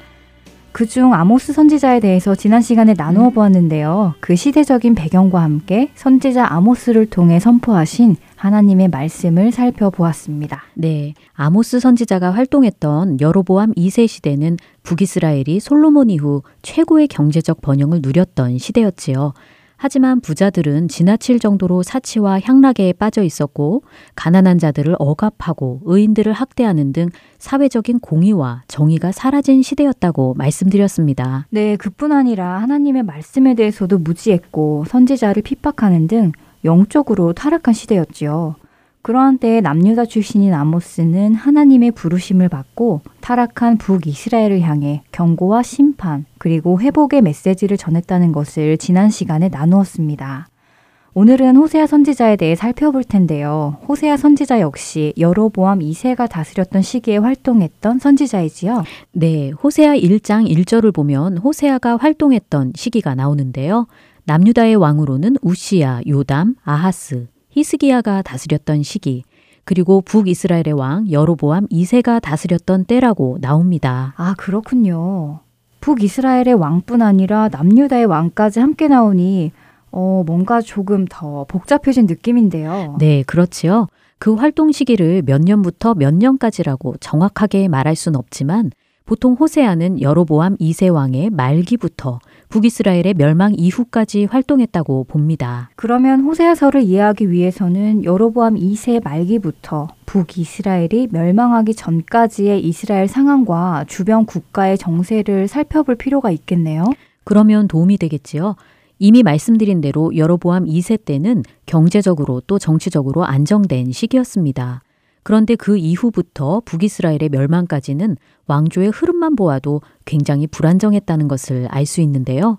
그중 아모스 선지자에 대해서 지난 시간에 나누어 음. 보았는데요. 그 시대적인 배경과 함께 선지자 아모스를 통해 선포하신 하나님의 말씀을 살펴보았습니다. 네. 아모스 선지자가 활동했던 여로보암 2세 시대는 북이스라엘이 솔로몬 이후 최고의 경제적 번영을 누렸던 시대였지요. 하지만 부자들은 지나칠 정도로 사치와 향락에 빠져 있었고 가난한 자들을 억압하고 의인들을 학대하는 등 사회적인 공의와 정의가 사라진 시대였다고 말씀드렸습니다. 네, 그뿐 아니라 하나님의 말씀에 대해서도 무지했고 선지자를 핍박하는 등 영적으로 타락한 시대였지요. 그러한 때에 남유다 출신인 아모스는 하나님의 부르심을 받고 타락한 북이스라엘을 향해 경고와 심판 그리고 회복의 메시지를 전했다는 것을 지난 시간에 나누었습니다. 오늘은 호세아 선지자에 대해 살펴볼 텐데요. 호세아 선지자 역시 여로보암 2세가 다스렸던 시기에 활동했던 선지자이지요. 네, 호세아 1장 1절을 보면 호세아가 활동했던 시기가 나오는데요. 남유다의 왕으로는 우시야, 요담, 아하스, 히스기야가 다스렸던 시기, 그리고 북이스라엘의 왕 여로보암 2세가 다스렸던 때라고 나옵니다. 아, 그렇군요. 북이스라엘의 왕뿐 아니라 남유다의 왕까지 함께 나오니 어, 뭔가 조금 더 복잡해진 느낌인데요. 네, 그렇지요. 그 활동 시기를 몇 년부터 몇 년까지라고 정확하게 말할 순 없지만 보통 호세아는 여로보암 2세 왕의 말기부터 북이스라엘의 멸망 이후까지 활동했다고 봅니다. 그러면 호세아서를 이해하기 위해서는 여로보암 2세 말기부터 북이스라엘이 멸망하기 전까지의 이스라엘 상황과 주변 국가의 정세를 살펴볼 필요가 있겠네요. 그러면 도움이 되겠지요. 이미 말씀드린 대로 여로보암 2세 때는 경제적으로 또 정치적으로 안정된 시기였습니다. 그런데 그 이후부터 북이스라엘의 멸망까지는 왕조의 흐름만 보아도 굉장히 불안정했다는 것을 알 수 있는데요.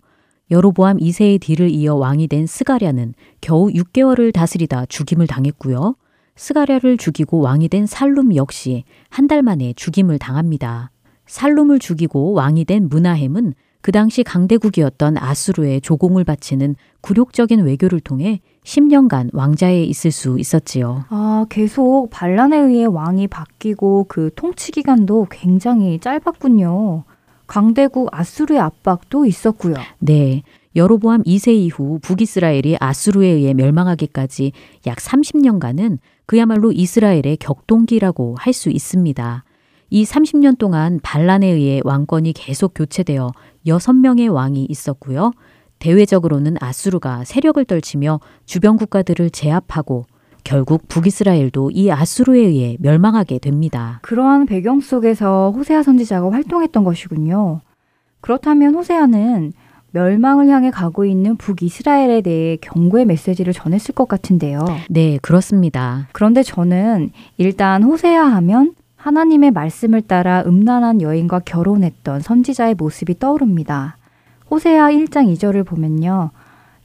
여로보암 2세의 뒤를 이어 왕이 된 스가랴는 겨우 6개월을 다스리다 죽임을 당했고요. 스가랴를 죽이고 왕이 된 살룸 역시 한 달 만에 죽임을 당합니다. 살룸을 죽이고 왕이 된 문하햄은 그 당시 강대국이었던 아수르에 조공을 바치는 굴욕적인 외교를 통해 10년간 왕자에 있을 수 있었지요. 아, 계속 반란에 의해 왕이 바뀌고 그 통치 기간도 굉장히 짧았군요. 강대국 아수르의 압박도 있었고요. 네. 여로보암 2세 이후 북이스라엘이 아수르에 의해 멸망하기까지 약 30년간은 그야말로 이스라엘의 격동기라고 할 수 있습니다. 이 30년 동안 반란에 의해 왕권이 계속 교체되어 6명의 왕이 있었고요. 대외적으로는 아수르가 세력을 떨치며 주변 국가들을 제압하고 결국 북이스라엘도 이 아수르에 의해 멸망하게 됩니다. 그러한 배경 속에서 호세아 선지자가 활동했던 것이군요. 그렇다면 호세아는 멸망을 향해 가고 있는 북이스라엘에 대해 경고의 메시지를 전했을 것 같은데요. 네, 그렇습니다. 그런데 저는 일단 호세아 하면 하나님의 말씀을 따라 음란한 여인과 결혼했던 선지자의 모습이 떠오릅니다. 호세아 1장 2절을 보면요.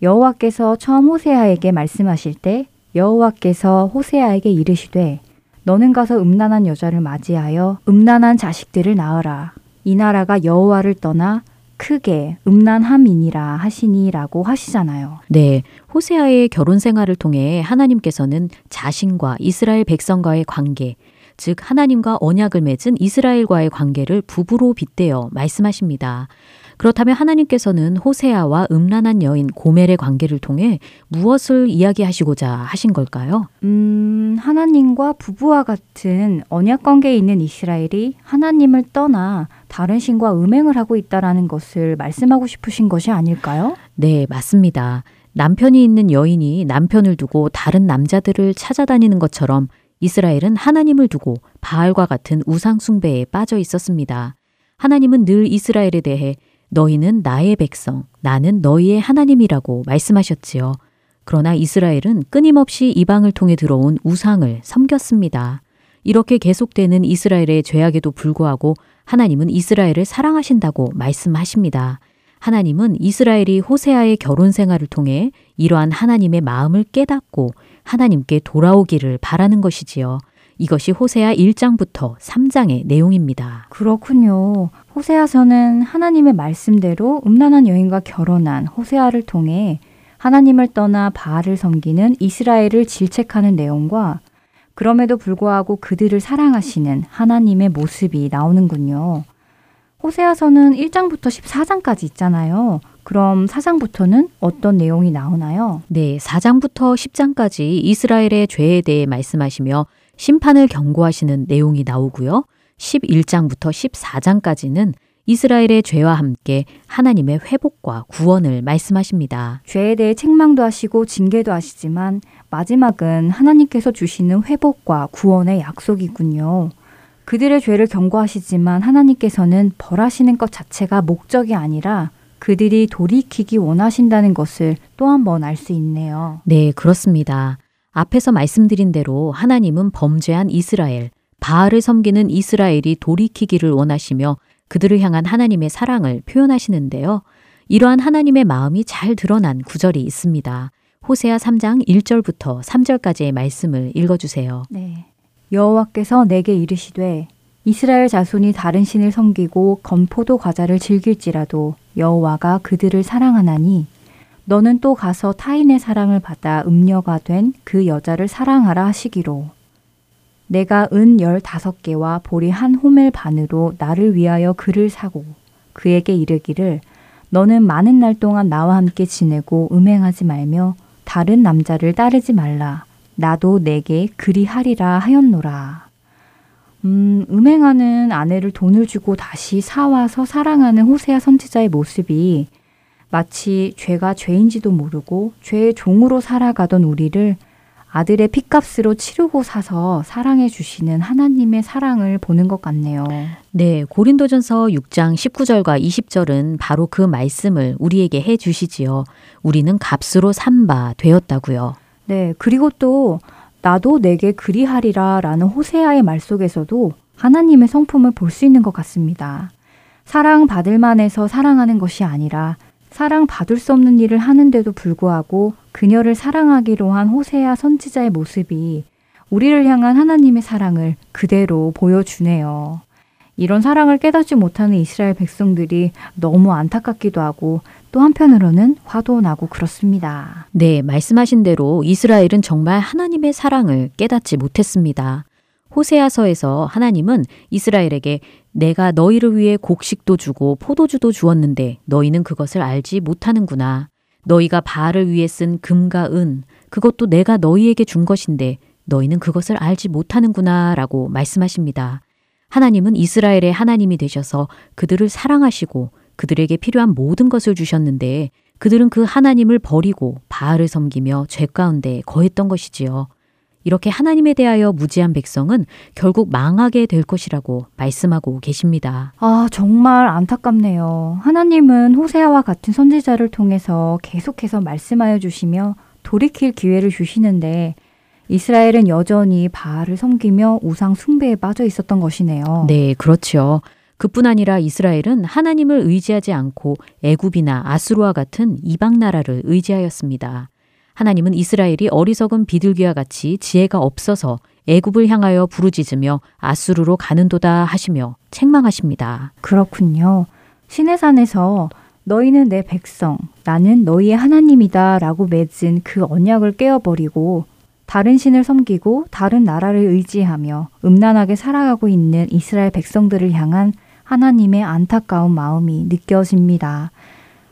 여호와께서 처음 호세아에게 말씀하실 때 여호와께서 호세아에게 이르시되 너는 가서 음란한 여자를 맞이하여 음란한 자식들을 낳으라. 이 나라가 여호와를 떠나 크게 음란함이니라 하시니라고 하시잖아요. 네, 호세아의 결혼 생활을 통해 하나님께서는 자신과 이스라엘 백성과의 관계, 즉 하나님과 언약을 맺은 이스라엘과의 관계를 부부로 빗대어 말씀하십니다. 그렇다면 하나님께서는 호세아와 음란한 여인 고멜의 관계를 통해 무엇을 이야기하시고자 하신 걸까요? 음, 하나님과 부부와 같은 언약 관계에 있는 이스라엘이 하나님을 떠나 다른 신과 음행을 하고 있다라는 것을 말씀하고 싶으신 것이 아닐까요? 네, 맞습니다. 남편이 있는 여인이 남편을 두고 다른 남자들을 찾아다니는 것처럼 이스라엘은 하나님을 두고 바알과 같은 우상 숭배에 빠져 있었습니다. 하나님은 늘 이스라엘에 대해 너희는 나의 백성, 나는 너희의 하나님이라고 말씀하셨지요. 그러나 이스라엘은 끊임없이 이방을 통해 들어온 우상을 섬겼습니다. 이렇게 계속되는 이스라엘의 죄악에도 불구하고 하나님은 이스라엘을 사랑하신다고 말씀하십니다. 하나님은 이스라엘이 호세아의 결혼 생활을 통해 이러한 하나님의 마음을 깨닫고 하나님께 돌아오기를 바라는 것이지요. 이것이 호세아 1장부터 3장의 내용입니다. 그렇군요. 호세아서는 하나님의 말씀대로 음란한 여인과 결혼한 호세아를 통해 하나님을 떠나 바알을 섬기는 이스라엘을 질책하는 내용과 그럼에도 불구하고 그들을 사랑하시는 하나님의 모습이 나오는군요. 호세아서는 1장부터 14장까지 있잖아요. 그럼 4장부터는 어떤 내용이 나오나요? 네, 4장부터 10장까지 이스라엘의 죄에 대해 말씀하시며 심판을 경고하시는 내용이 나오고요. 11장부터 14장까지는 이스라엘의 죄와 함께 하나님의 회복과 구원을 말씀하십니다. 죄에 대해 책망도 하시고 징계도 하시지만 마지막은 하나님께서 주시는 회복과 구원의 약속이군요. 그들의 죄를 경고하시지만 하나님께서는 벌하시는 것 자체가 목적이 아니라 그들이 돌이키기 원하신다는 것을 또 한 번 알 수 있네요. 네, 그렇습니다. 앞에서 말씀드린 대로 하나님은 범죄한 이스라엘, 바알을 섬기는 이스라엘이 돌이키기를 원하시며 그들을 향한 하나님의 사랑을 표현하시는데요. 이러한 하나님의 마음이 잘 드러난 구절이 있습니다. 호세아 3장 1절부터 3절까지의 말씀을 읽어주세요. 네. 여호와께서 내게 이르시되 이스라엘 자손이 다른 신을 섬기고 건포도 과자를 즐길지라도 여호와가 그들을 사랑하나니 너는 또 가서 타인의 사랑을 받아 음녀가 된 그 여자를 사랑하라 하시기로 내가 은 열다섯 개와 보리 한 호멜 반으로 나를 위하여 그를 사고 그에게 이르기를 너는 많은 날 동안 나와 함께 지내고 음행하지 말며 다른 남자를 따르지 말라 나도 내게 그리하리라 하였노라. 음, 음행하는 아내를 돈을 주고 다시 사와서 사랑하는 호세아 선지자의 모습이 마치 죄가 죄인지도 모르고 죄의 종으로 살아가던 우리를 아들의 핏값으로 치르고 사서 사랑해 주시는 하나님의 사랑을 보는 것 같네요. 네, 고린도전서 6장 19절과 20절은 바로 그 말씀을 우리에게 해 주시지요. 우리는 값으로 산바 되었다고요. 네, 그리고 또 나도 내게 그리하리라 라는 호세아의 말 속에서도 하나님의 성품을 볼 수 있는 것 같습니다. 사랑받을 만해서 사랑하는 것이 아니라 사랑받을 수 없는 일을 하는데도 불구하고 그녀를 사랑하기로 한 호세아 선지자의 모습이 우리를 향한 하나님의 사랑을 그대로 보여주네요. 이런 사랑을 깨닫지 못하는 이스라엘 백성들이 너무 안타깝기도 하고 또 한편으로는 화도 나고 그렇습니다. 네, 말씀하신 대로 이스라엘은 정말 하나님의 사랑을 깨닫지 못했습니다. 호세아서에서 하나님은 이스라엘에게 내가 너희를 위해 곡식도 주고 포도주도 주었는데 너희는 그것을 알지 못하는구나. 너희가 바알을 위해 쓴 금과 은 그것도 내가 너희에게 준 것인데 너희는 그것을 알지 못하는구나 라고 말씀하십니다. 하나님은 이스라엘의 하나님이 되셔서 그들을 사랑하시고 그들에게 필요한 모든 것을 주셨는데 그들은 그 하나님을 버리고 바알을 섬기며 죄 가운데 거했던 것이지요. 이렇게 하나님에 대하여 무지한 백성은 결국 망하게 될 것이라고 말씀하고 계십니다. 아, 정말 안타깝네요. 하나님은 호세아와 같은 선지자를 통해서 계속해서 말씀하여 주시며 돌이킬 기회를 주시는데 이스라엘은 여전히 바알을 섬기며 우상 숭배에 빠져 있었던 것이네요. 네, 그렇죠. 그뿐 아니라 이스라엘은 하나님을 의지하지 않고 애굽이나 아수르와 같은 이방 나라를 의지하였습니다. 하나님은 이스라엘이 어리석은 비둘기와 같이 지혜가 없어서 애굽을 향하여 부르짖으며 아수르로 가는도다 하시며 책망하십니다. 그렇군요. 시내산에서 너희는 내 백성, 나는 너희의 하나님이다 라고 맺은 그 언약을 깨어버리고 다른 신을 섬기고 다른 나라를 의지하며 음란하게 살아가고 있는 이스라엘 백성들을 향한 하나님의 안타까운 마음이 느껴집니다.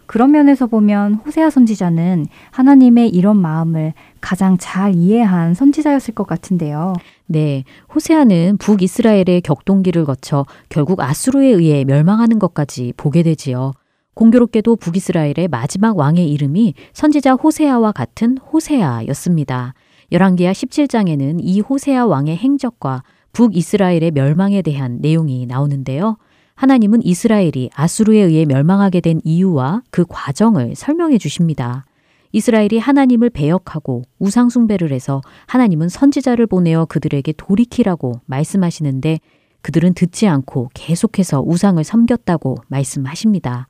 그런 면에서 보면 호세아 선지자는 하나님의 이런 마음을 가장 잘 이해한 선지자였을 것 같은데요. 네, 호세아는 북이스라엘의 격동기를 거쳐 결국 아수르에 의해 멸망하는 것까지 보게 되지요. 공교롭게도 북이스라엘의 마지막 왕의 이름이 선지자 호세아와 같은 호세아였습니다. 열왕기하 17장에는 이 호세아 왕의 행적과 북이스라엘의 멸망에 대한 내용이 나오는데요. 하나님은 이스라엘이 아수르에 의해 멸망하게 된 이유와 그 과정을 설명해 주십니다. 이스라엘이 하나님을 배역하고 우상숭배를 해서 하나님은 선지자를 보내어 그들에게 돌이키라고 말씀하시는데 그들은 듣지 않고 계속해서 우상을 섬겼다고 말씀하십니다.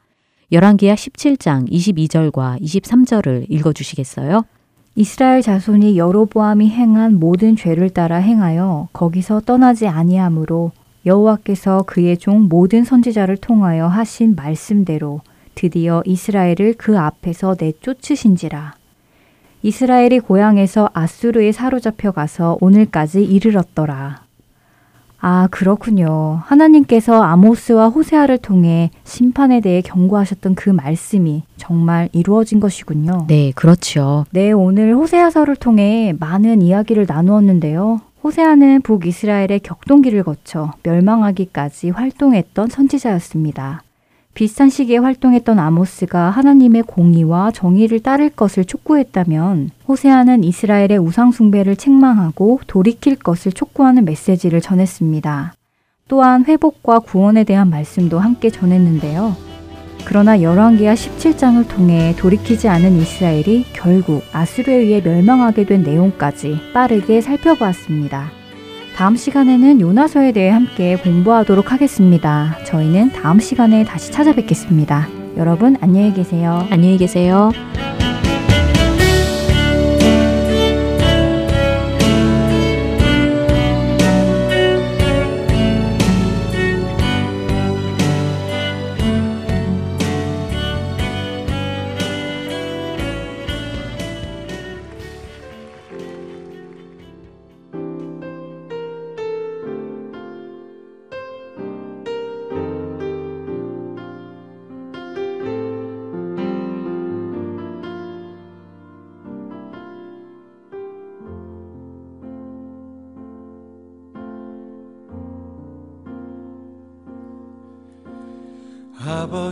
열왕기하 17장 22절과 23절을 읽어 주시겠어요? 이스라엘 자손이 여로보암이 행한 모든 죄를 따라 행하여 거기서 떠나지 아니하므로 여호와께서 그의 종 모든 선지자를 통하여 하신 말씀대로 드디어 이스라엘을 그 앞에서 내쫓으신지라. 이스라엘이 고향에서 아수르에 사로잡혀 가서 오늘까지 이르렀더라. 아, 그렇군요. 하나님께서 아모스와 호세아를 통해 심판에 대해 경고하셨던 그 말씀이 정말 이루어진 것이군요. 네, 그렇죠. 네, 오늘 호세아서를 통해 많은 이야기를 나누었는데요. 호세아는 북이스라엘의 격동기를 거쳐 멸망하기까지 활동했던 선지자였습니다. 비슷한 시기에 활동했던 아모스가 하나님의 공의와 정의를 따를 것을 촉구했다면 호세아는 이스라엘의 우상숭배를 책망하고 돌이킬 것을 촉구하는 메시지를 전했습니다. 또한 회복과 구원에 대한 말씀도 함께 전했는데요. 그러나 열왕기하 17장을 통해 돌이키지 않은 이스라엘이 결국 아수르에 의해 멸망하게 된 내용까지 빠르게 살펴보았습니다. 다음 시간에는 요나서에 대해 함께 공부하도록 하겠습니다. 저희는 다음 시간에 다시 찾아뵙겠습니다. 여러분 안녕히 계세요. 안녕히 계세요.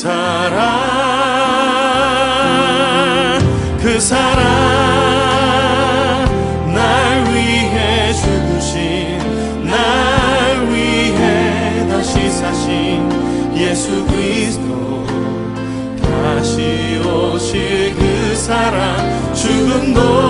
사랑 그 사랑 날 위해 죽으신 날 위해 다시 사신 예수 그리스도. 다시 오실 그 사랑 죽음도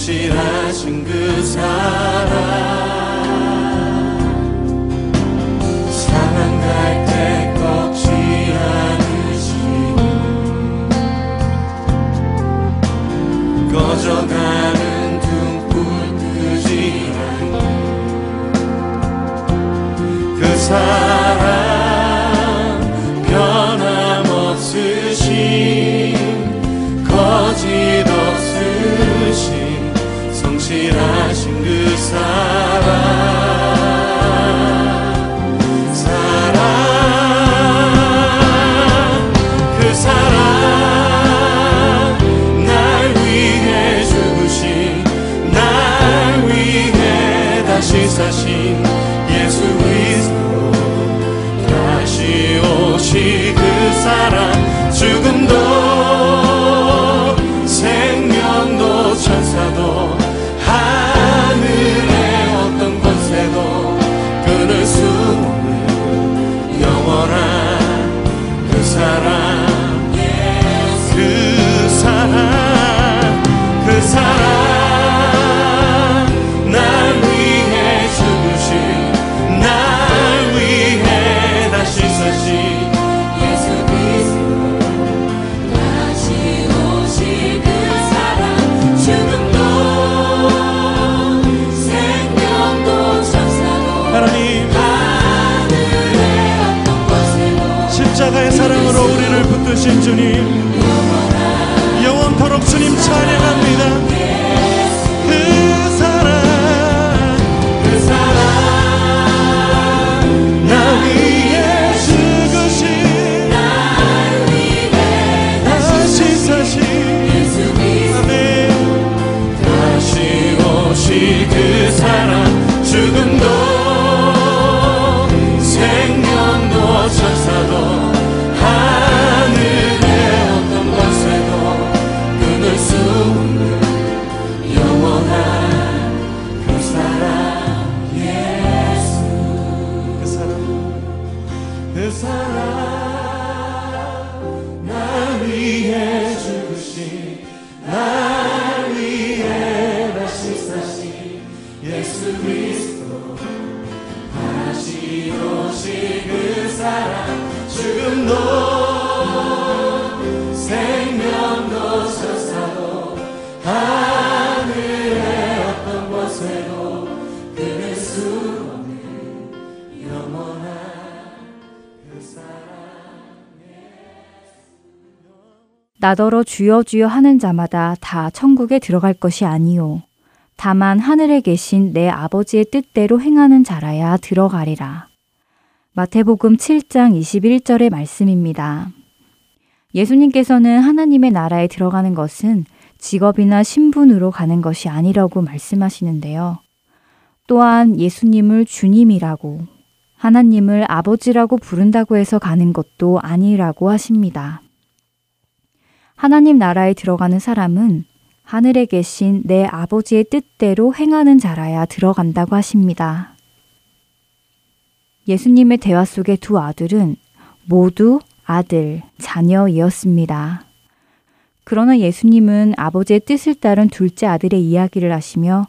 성실하신 그 사랑. 사랑 갈때 꺾지 않으시는 꺼져가는 등불 끄지 않는 그 사랑 나더러 주여 주여 하는 자마다 다 천국에 들어갈 것이 아니요. 다만 하늘에 계신 내 아버지의 뜻대로 행하는 자라야 들어가리라. 마태복음 7장 21절의 말씀입니다. 예수님께서는 하나님의 나라에 들어가는 것은 직업이나 신분으로 가는 것이 아니라고 말씀하시는데요. 또한 예수님을 주님이라고 하나님을 아버지라고 부른다고 해서 가는 것도 아니라고 하십니다. 하나님 나라에 들어가는 사람은 하늘에 계신 내 아버지의 뜻대로 행하는 자라야 들어간다고 하십니다. 예수님의 대화 속의 두 아들은 모두 아들, 자녀이었습니다. 그러나 예수님은 아버지의 뜻을 따른 둘째 아들의 이야기를 하시며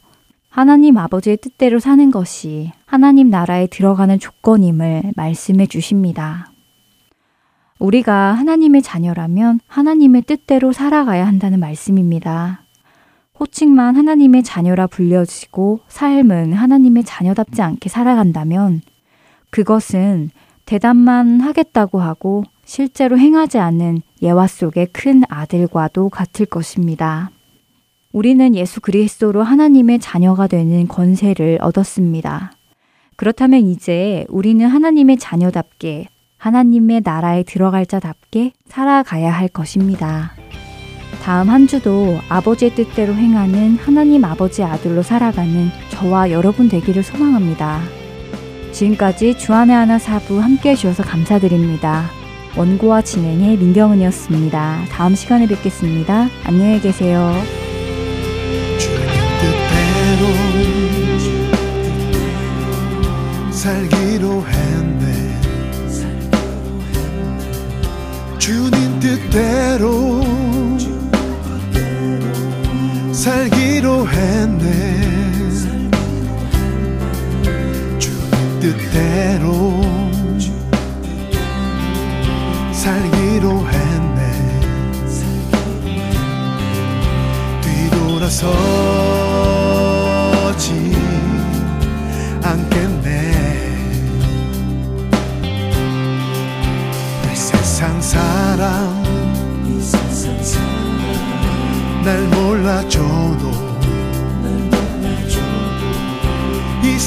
하나님 아버지의 뜻대로 사는 것이 하나님 나라에 들어가는 조건임을 말씀해 주십니다. 우리가 하나님의 자녀라면 하나님의 뜻대로 살아가야 한다는 말씀입니다. 호칭만 하나님의 자녀라 불려지고 삶은 하나님의 자녀답지 않게 살아간다면 그것은 대답만 하겠다고 하고 실제로 행하지 않는 예화 속의 큰 아들과도 같을 것입니다. 우리는 예수 그리스도로 하나님의 자녀가 되는 권세를 얻었습니다. 그렇다면 이제 우리는 하나님의 자녀답게 하나님의 나라에 들어갈 자답게 살아가야 할 것입니다. 다음 한 주도 아버지의 뜻대로 행하는 하나님 아버지 아들로 살아가는 저와 여러분 되기를 소망합니다. 지금까지 주안의 하나 사부 함께 해주셔서 감사드립니다. 원고와 진행의 민경은이었습니다. 다음 시간에 뵙겠습니다. 안녕히 계세요. 살기로 했 뜻대로 살기로 했네. 주님 뜻대로 살기로 했네. 뒤돌아서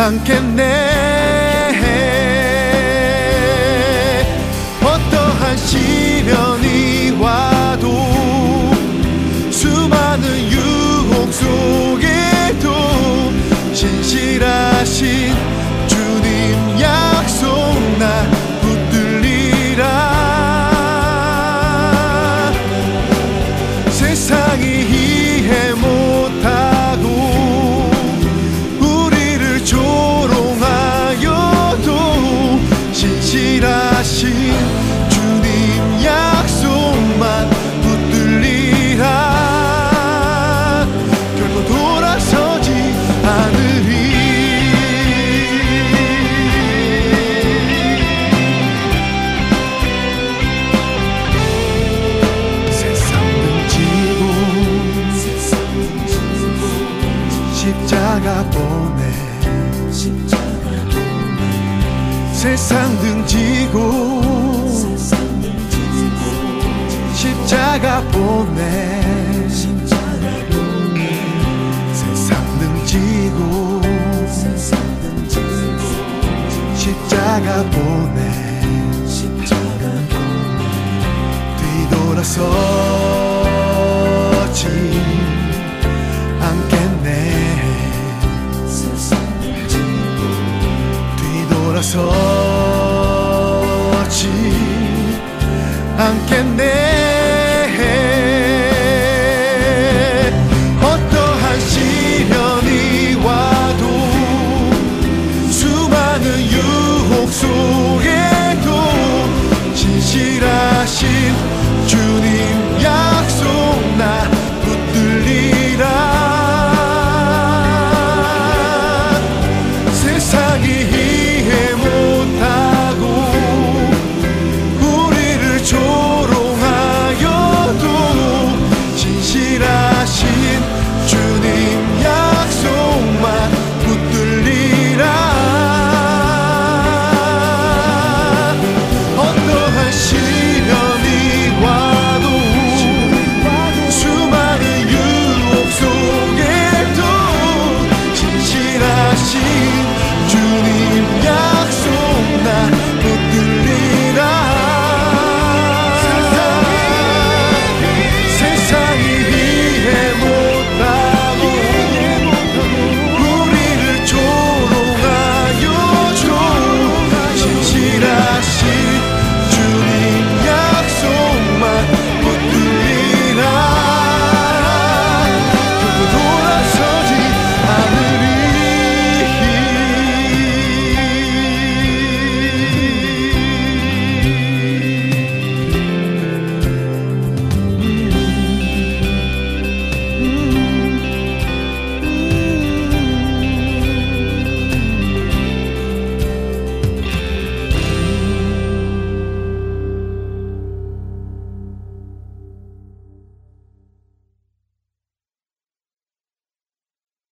않겠네 세상 등지고 십자가 보내